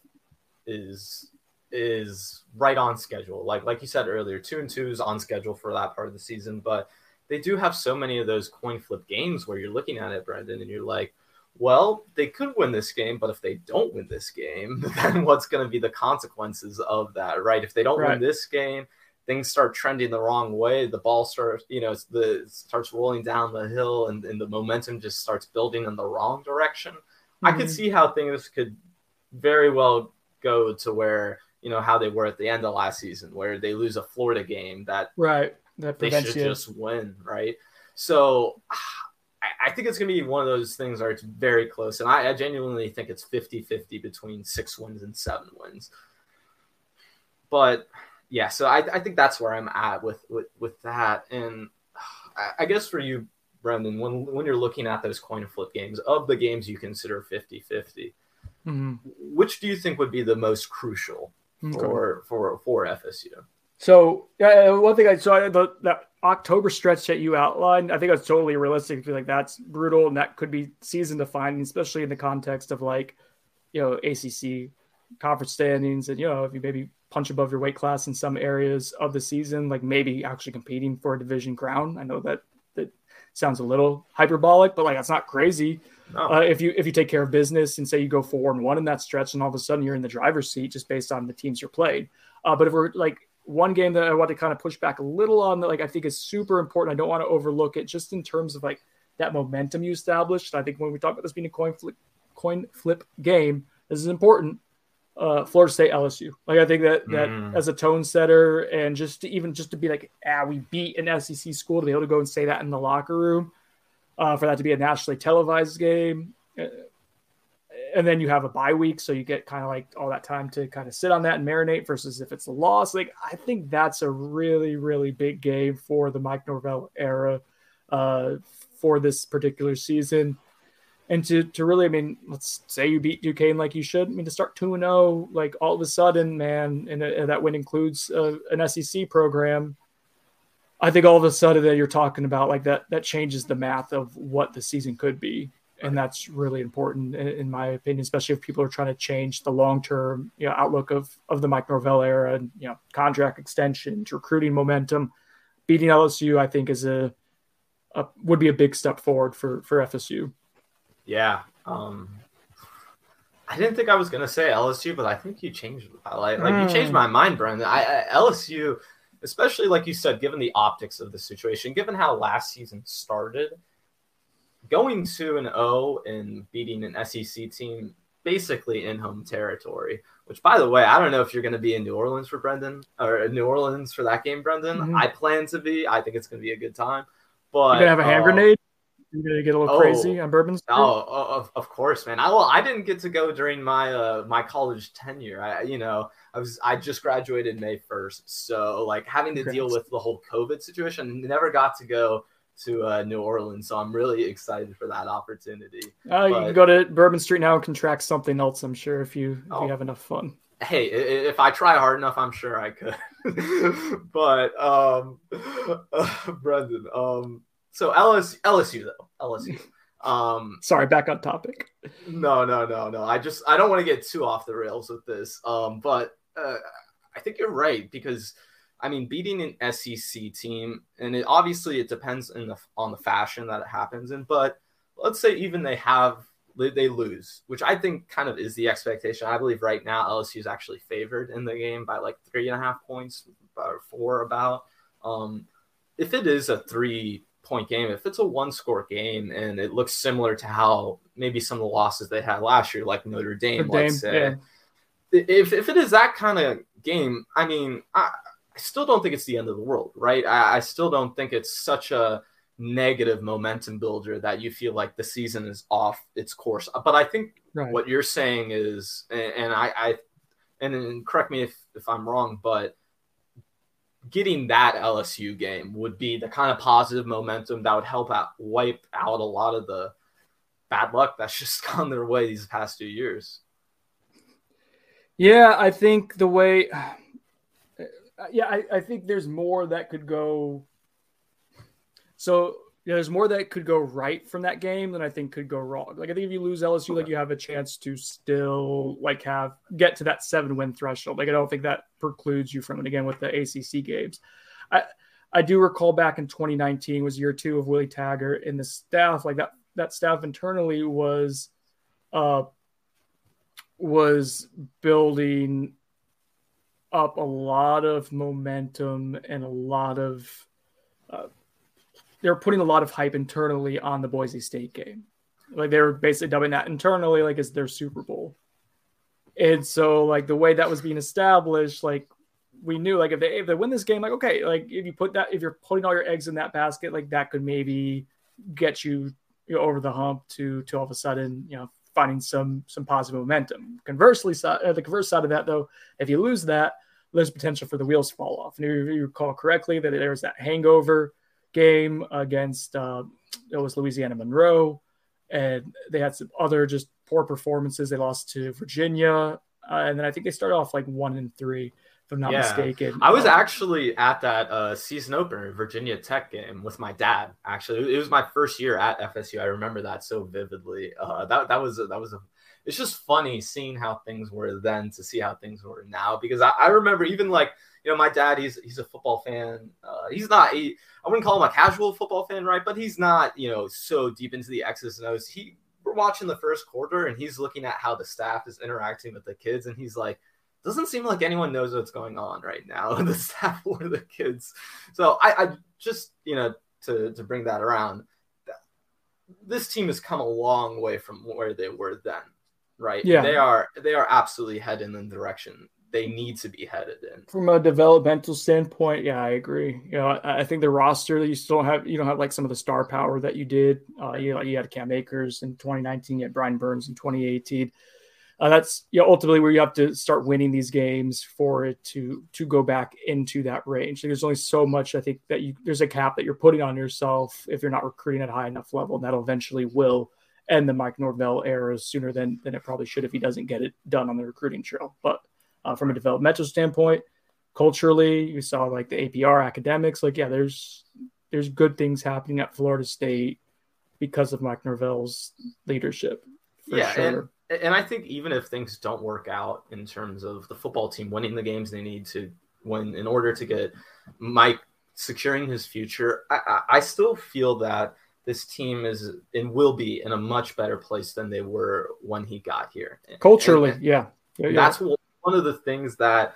is is right on schedule. Like like you said earlier, two and two is on schedule for that part of the season. But they do have so many of those coin flip games where you're looking at it, Brendan, and you're like, well, they could win this game, but if they don't win this game, [LAUGHS] then what's going to be the consequences of that, right? If they don't right. win this game, things start trending the wrong way. The ball starts, you know, the starts rolling down the hill, and, and the momentum just starts building in the wrong direction. Mm-hmm. I could mm-hmm. see how things could very well go to where you know how they were at the end of last season, where they lose a Florida game that right that they should you. just win, right? So I, I think it's going to be one of those things where it's very close, and I, I genuinely think it's 50-50 between six wins and seven wins. But yeah, so I, I think that's where I'm at with with, with that, and I, I guess for you, Brendan, when when you're looking at those coin flip games of the games you consider 50-50, mm-hmm. which do you think would be the most crucial okay. for for for FSU. So yeah, one thing I saw the that October stretch that you outlined, I think that's totally realistic. I feel like that's brutal and that could be season defining, especially in the context of like, you know, ACC conference standings and you know if you maybe punch above your weight class in some areas of the season, like maybe actually competing for a division crown. I know that sounds a little hyperbolic, but like that's not crazy. No. Uh, if you if you take care of business and say you go four and one in that stretch, and all of a sudden you're in the driver's seat just based on the teams you're playing. Uh, but if we're like one game that I want to kind of push back a little on that like I think is super important. I don't want to overlook it just in terms of like that momentum you established. I think when we talk about this being a coin flip coin flip game, this is important. Uh, Florida State LSU. Like I think that that mm. as a tone setter and just to even just to be like, ah, we beat an SEC school to be able to go and say that in the locker room uh, for that to be a nationally televised game. Uh, and then you have a bye week, so you get kind of like all that time to kind of sit on that and marinate. Versus if it's a loss, like I think that's a really, really big game for the Mike Norvell era uh, for this particular season. And to, to really, I mean, let's say you beat Duquesne like you should. I mean, to start 2 and 0, like all of a sudden, man, and, and that win includes uh, an SEC program I think all of a sudden that you're talking about like that that changes the math of what the season could be, and that's really important in, in my opinion, especially if people are trying to change the long term you know outlook of of the Mike Norvell era and you know contract extensions, recruiting momentum. Beating LSU, I think, is a, a would be a big step forward for for FSU. Yeah, um, I didn't think I was gonna say LSU, but I think you changed. Like, like mm. you changed hmm. my mind, Brendan. I, I LSU especially like you said, given the optics of the situation, given how last season started, going to an O and beating an SEC team basically in home territory. Which, by the way, I don't know if you're going to be in New Orleans for Brendan or New Orleans for that game, Brendan. Mm-hmm. I plan to be. I think it's going to be a good time. But you gonna have a hand uh, grenade? You're gonna get a little oh, crazy on Bourbon Street? Oh, of, of course, man. I well, I didn't get to go during my uh my college tenure. I you know I was I just graduated May first, so like having to deal with the whole COVID situation, never got to go to uh, New Orleans. So I'm really excited for that opportunity. Uh, but, you can go to Bourbon Street now and contract something else. I'm sure if you if oh, you have enough fun. Hey, if I try hard enough, I'm sure I could. [LAUGHS] but um, uh, [LAUGHS] Brendan, um, so LSU, LSU though LSU. Um, Sorry, back on topic. No, no, no, no. I just I don't want to get too off the rails with this. Um, but uh, I think you're right because I mean beating an SEC team, and it, obviously it depends in the on the fashion that it happens in. But let's say even they have they lose, which I think kind of is the expectation. I believe right now LSU is actually favored in the game by like three and a half points, or four about. Um, if it is a three point game, if it's a one score game and it looks similar to how maybe some of the losses they had last year, like Notre Dame, Notre let's say, yeah if if it is that kind of game, I mean, I, I still don't think it's the end of the world, right? I, I still don't think it's such a negative momentum builder that you feel like the season is off its course. But I think right. what you're saying is, and, and I, I and, and correct me if, if I'm wrong, but getting that LSU game would be the kind of positive momentum that would help out wipe out a lot of the bad luck that's [LAUGHS] just gone their way these past two years. Yeah, I think the way, [SIGHS] yeah, I, I think there's more that could go. So yeah, there's more that could go right from that game than I think could go wrong. Like I think if you lose LSU, okay. like you have a chance to still like have get to that seven win threshold. Like I don't think that precludes you from it again with the ACC games. I I do recall back in 2019 was year two of Willie Taggart in the staff. Like that that staff internally was uh was building up a lot of momentum and a lot of uh, they're putting a lot of hype internally on the Boise State game. Like they're basically dubbing that internally like as their Super Bowl. And so like the way that was being established, like we knew like if they if they win this game, like okay, like if you put that if you're putting all your eggs in that basket, like that could maybe get you, you know, over the hump to to all of a sudden, you know, finding some some positive momentum. Conversely, uh, the converse side of that though, if you lose that, there's potential for the wheels to fall off. And if you recall correctly, that there was that hangover game against uh, it was Louisiana Monroe, and they had some other just poor performances. They lost to Virginia, uh, and then I think they started off like one and three, if I'm not yeah. mistaken. I was uh, actually at that uh, season opener Virginia Tech game with my dad. Actually, it was my first year at FSU. I remember that so vividly. Uh, that that was a, that was a. It's just funny seeing how things were then to see how things were now because I, I remember even like you know, my dad, he's he's a football fan. Uh, he's not, he, I wouldn't call him a casual football fan, right? But he's not, you know, so deep into the X's and O's. He, we're watching the first quarter and he's looking at how the staff is interacting with the kids, and he's like, doesn't seem like anyone knows what's going on right now, [LAUGHS] the staff or the kids. So I, I just, you know, to to bring that around, this team has come a long way from where they were then, right? Yeah, they are they are absolutely heading in the direction they need to be headed in. From a developmental standpoint, yeah, I agree. You know, I, I think the roster that you still have, you don't have like some of the star power that you did. Uh, you know, you had Cam Akers in 2019, you had Brian Burns in 2018. Uh, that's you know, ultimately where you have to start winning these games for it to to go back into that range. There's only so much I think that you there's a cap that you're putting on yourself if you're not recruiting at a high enough level, and that'll eventually will end the Mike Norvell era sooner than than it probably should if he doesn't get it done on the recruiting trail. But uh, from a developmental standpoint. Culturally, you saw like the APR academics. Like, yeah, there's there's good things happening at Florida State because of Mike Norvell's leadership. yeah, sure. and, and I think even if things don't work out in terms of the football team winning the games they need to win in order to get Mike securing his future, I, I, I still feel that this team is and will be in a much better place than they were when he got here. Culturally, and, and yeah. yeah. That's what one of the things that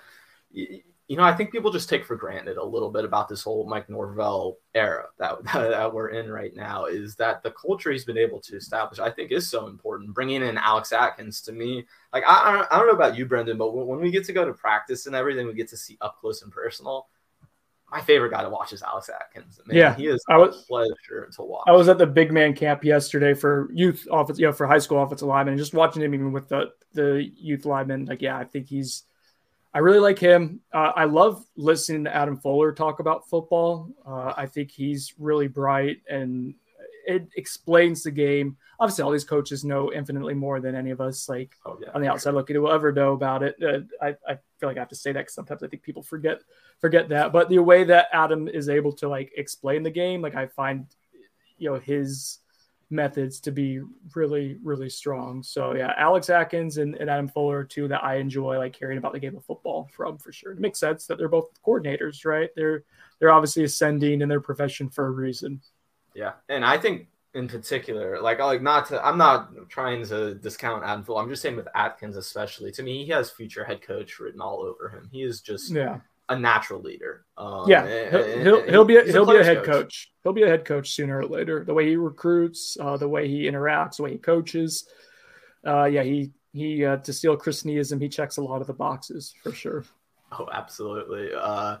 you know I think people just take for granted a little bit about this whole Mike Norvell era that, [LAUGHS] that we're in right now is that the culture he's been able to establish I think is so important. Bringing in Alex Atkins to me, like I, I don't know about you, Brendan, but when we get to go to practice and everything, we get to see up close and personal my favorite guy to watch is Alex Atkins. Man, yeah, he is I was, pleasure to watch. I was at the big man camp yesterday for youth office, you know, for high school offensive linemen, and just watching him even with the the youth linemen. Like, yeah, I think he's. I really like him. Uh, I love listening to Adam Fuller talk about football. Uh, I think he's really bright and it explains the game. Obviously, all these coaches know infinitely more than any of us, like oh, yeah, on the outside sure. looking, will ever know about it. Uh, I, I feel like I have to say that because sometimes I think people forget forget that. But the way that Adam is able to like explain the game, like I find, you know, his methods to be really, really strong. So yeah, Alex Atkins and, and Adam Fuller two that I enjoy like hearing about the game of football from for sure. It makes sense that they're both coordinators, right? They're they're obviously ascending in their profession for a reason. Yeah, and I think in particular, like like not to, I'm not trying to discount Adam I'm just saying with Atkins especially. To me, he has future head coach written all over him. He is just yeah a natural leader. Um, yeah, he'll, he'll, he'll be a, he'll a be a head coach. coach. He'll be a head coach sooner or later. The way he recruits, uh, the way he interacts, the way he coaches. Uh, yeah, he he uh, to steal Chris Neasm, he checks a lot of the boxes for sure. Oh, absolutely. Uh,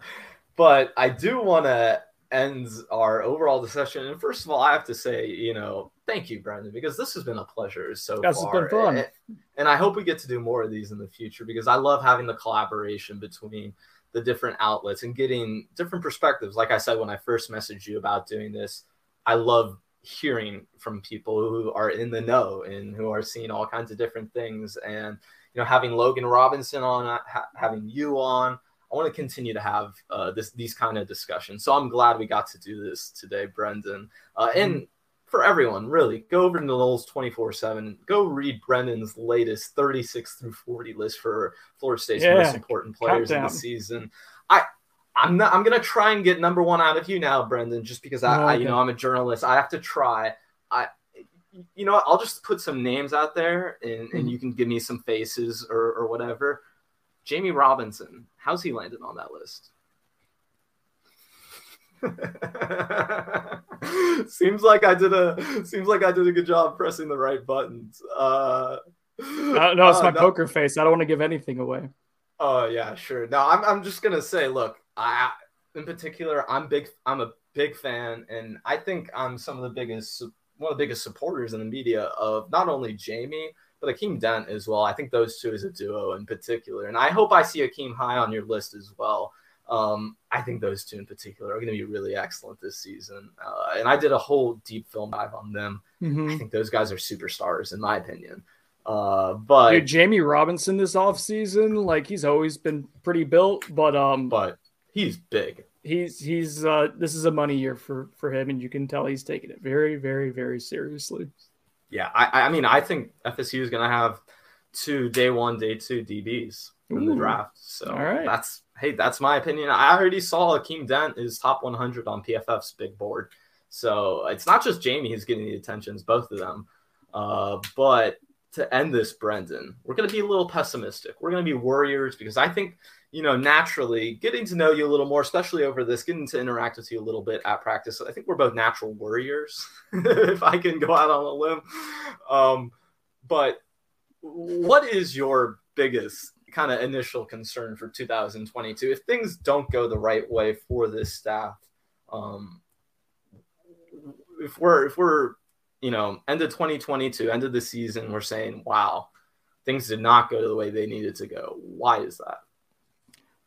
but I do want to end our overall discussion. And first of all, I have to say, you know, thank you, Brendan, because this has been a pleasure so yes, far. It's been fun. And, and I hope we get to do more of these in the future because I love having the collaboration between the different outlets and getting different perspectives. Like I said when I first messaged you about doing this, I love hearing from people who are in the know and who are seeing all kinds of different things. And you know, having Logan Robinson on, ha- having you on, I want to continue to have uh, this these kind of discussions. So I'm glad we got to do this today, Brendan. Uh, and mm-hmm. for everyone, really, go over to Noles 24 7. Go read Brendan's latest 36 through 40 list for Florida State's yeah. most important players of the season. I I'm not. I'm gonna try and get number one out of you now, Brendan, just because I, oh, okay. I, you know, I'm a journalist. I have to try. I, you know. I'll just put some names out there, and, and mm-hmm. you can give me some faces or, or whatever. Jammie Robinson, how's he landed on that list? [LAUGHS] seems like I did a seems like I did a good job pressing the right buttons. Uh, uh no, it's uh, my no. poker face. I don't want to give anything away. Oh yeah, sure. No, I'm I'm just gonna say, look, I in particular, I'm big. I'm a big fan, and I think I'm some of the biggest, one of the biggest supporters in the media of not only Jammie but Akeem Dent as well. I think those two as a duo in particular, and I hope I see Akeem high on your list as well. Um, I think those two in particular are going to be really excellent this season, uh, and I did a whole deep film dive on them. Mm-hmm. I think those guys are superstars in my opinion. Uh, but Dude, Jammie Robinson this offseason, like he's always been pretty built, but um, but he's big. He's he's uh this is a money year for for him, and you can tell he's taking it very very very seriously. Yeah, I I mean I think FSU is gonna have two day one day two DBs in the draft. So All right. that's hey that's my opinion. I already saw Akeem Dent is top 100 on PFF's big board. So it's not just Jamie who's getting the attentions, both of them. Uh, but to end this, Brendan, we're going to be a little pessimistic. We're going to be warriors because I think you know, naturally getting to know you a little more, especially over this, getting to interact with you a little bit at practice. I think we're both natural warriors, [LAUGHS] if I can go out on a limb. Um, but what is your biggest kind of initial concern for 2022 if things don't go the right way for this staff? Um, if we're if we're you know end of 2022, end of the season, we're saying, wow, things did not go the way they needed to go. Why is that?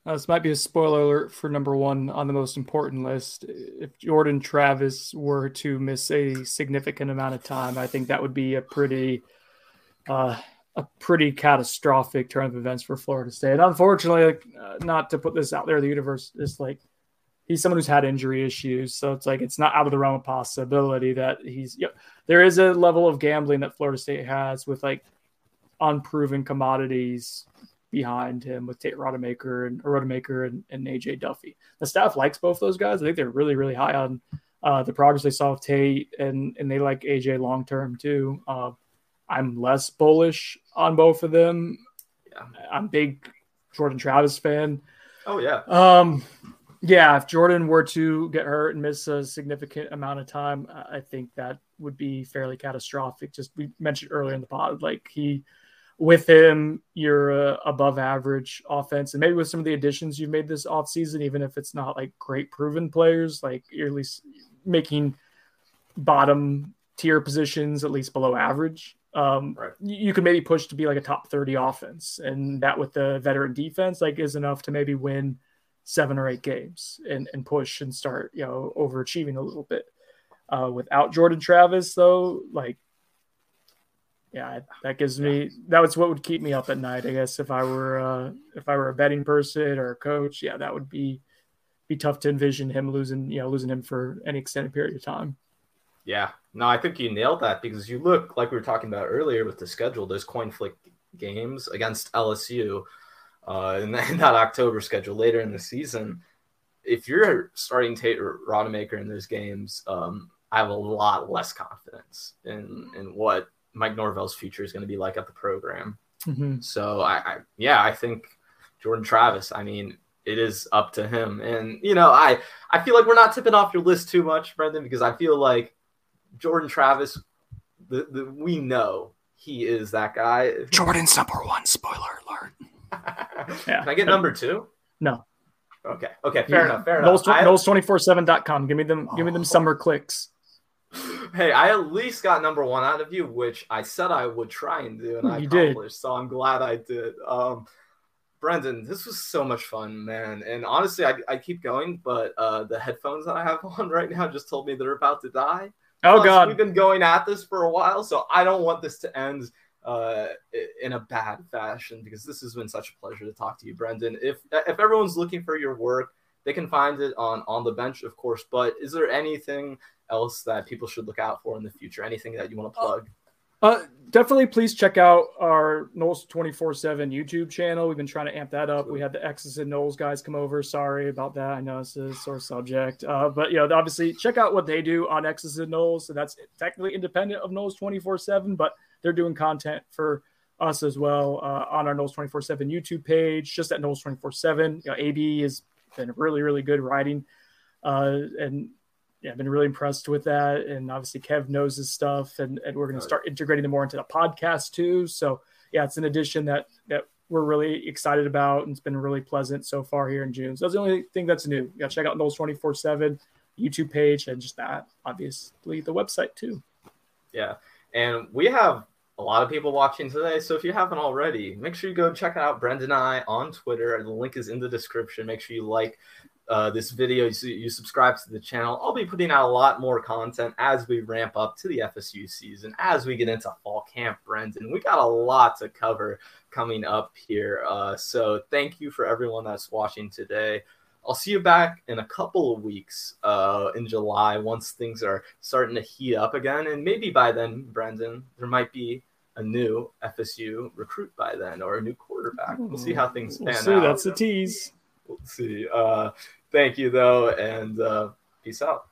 Uh, this might be a spoiler alert for number one on the most important list. If Jordan Travis were to miss a significant amount of time, I think that would be a pretty, uh, a pretty catastrophic turn of events for Florida State. Unfortunately, uh, not to put this out there, the universe is like he's someone who's had injury issues, so it's like it's not out of the realm of possibility that he's. You know, there is a level of gambling that Florida State has with like unproven commodities behind him with Tate Rodemaker and Rodemaker and, and AJ Duffy. The staff likes both those guys. I think they're really, really high on uh, the progress they saw with Tate and, and they like AJ long term too. Uh, I'm less bullish on both of them. Yeah. I'm big Jordan Travis fan. Oh yeah. Um, yeah, if Jordan were to get hurt and miss a significant amount of time, I think that would be fairly catastrophic. Just we mentioned earlier in the pod, like he with him, you're a above average offense. And maybe with some of the additions you've made this offseason, even if it's not like great proven players, like you're at least making bottom tier positions at least below average. Um, right. you could maybe push to be like a top 30 offense. And that with the veteran defense, like is enough to maybe win seven or eight games and, and push and start, you know, overachieving a little bit. Uh, without Jordan Travis, though, like yeah, that gives me that was what would keep me up at night. I guess if I were uh, if I were a betting person or a coach, yeah, that would be be tough to envision him losing you know losing him for any extended period of time. Yeah, no, I think you nailed that because you look like we were talking about earlier with the schedule. Those coin flick games against LSU uh, in, that, in that October schedule later in the season. If you're starting Tate Rodemaker in those games, um, I have a lot less confidence in in what Mike Norvell's future is going to be like at the program. Mm-hmm. So I, I, yeah, I think Jordan Travis. I mean, it is up to him. And you know, I I feel like we're not tipping off your list too much, Brendan, because I feel like Jordan Travis, the, the we know he is that guy. Jordan's number one. Spoiler alert. [LAUGHS] yeah. Can I get number two? No. Okay. Okay. Fair yeah. enough. Fair enough. Noles247.com. Give me them. Oh. Give me them summer clicks hey, I at least got number one out of you, which I said I would try and do, and I accomplished. Did. So I'm glad I did. Um, Brendan, this was so much fun, man. And honestly, I, I keep going, but uh, the headphones that I have [LAUGHS] on right now just told me they're about to die. Oh Plus, God, we've been going at this for a while, so I don't want this to end uh, in a bad fashion because this has been such a pleasure to talk to you, Brendan. If if everyone's looking for your work, they can find it on on the bench, of course. But is there anything else that people should look out for in the future? Anything that you want to plug? Uh, definitely, please check out our Noles twenty four seven YouTube channel. We've been trying to amp that up. We had the X's and Noles guys come over. Sorry about that. I know it's a sore subject, uh, but you know, obviously, check out what they do on X's and Noles. So that's technically independent of Noles twenty four seven, but they're doing content for us as well uh, on our Noles twenty four seven YouTube page, just at Noles twenty four seven. AB has been really, really good writing, uh, and yeah, I've been really impressed with that. And obviously, Kev knows his stuff, and, and we're going to start integrating them more into the podcast too. So, yeah, it's an addition that that we're really excited about, and it's been really pleasant so far here in June. So that's the only thing that's new. You got to check out Noles twenty four seven YouTube page, and just that obviously the website too. Yeah, and we have a lot of people watching today. So if you haven't already, make sure you go check out Brendan and I on Twitter. The link is in the description. Make sure you like uh, this video, you, you subscribe to the channel. I'll be putting out a lot more content as we ramp up to the FSU season, as we get into fall camp, Brendan. We got a lot to cover coming up here. Uh, so thank you for everyone that's watching today. I'll see you back in a couple of weeks uh, in July once things are starting to heat up again. And maybe by then, Brendan, there might be a new FSU recruit by then or a new quarterback. We'll see how things pan we'll see. out. That's a tease. We'll see. Uh, thank you, though, and uh, peace out.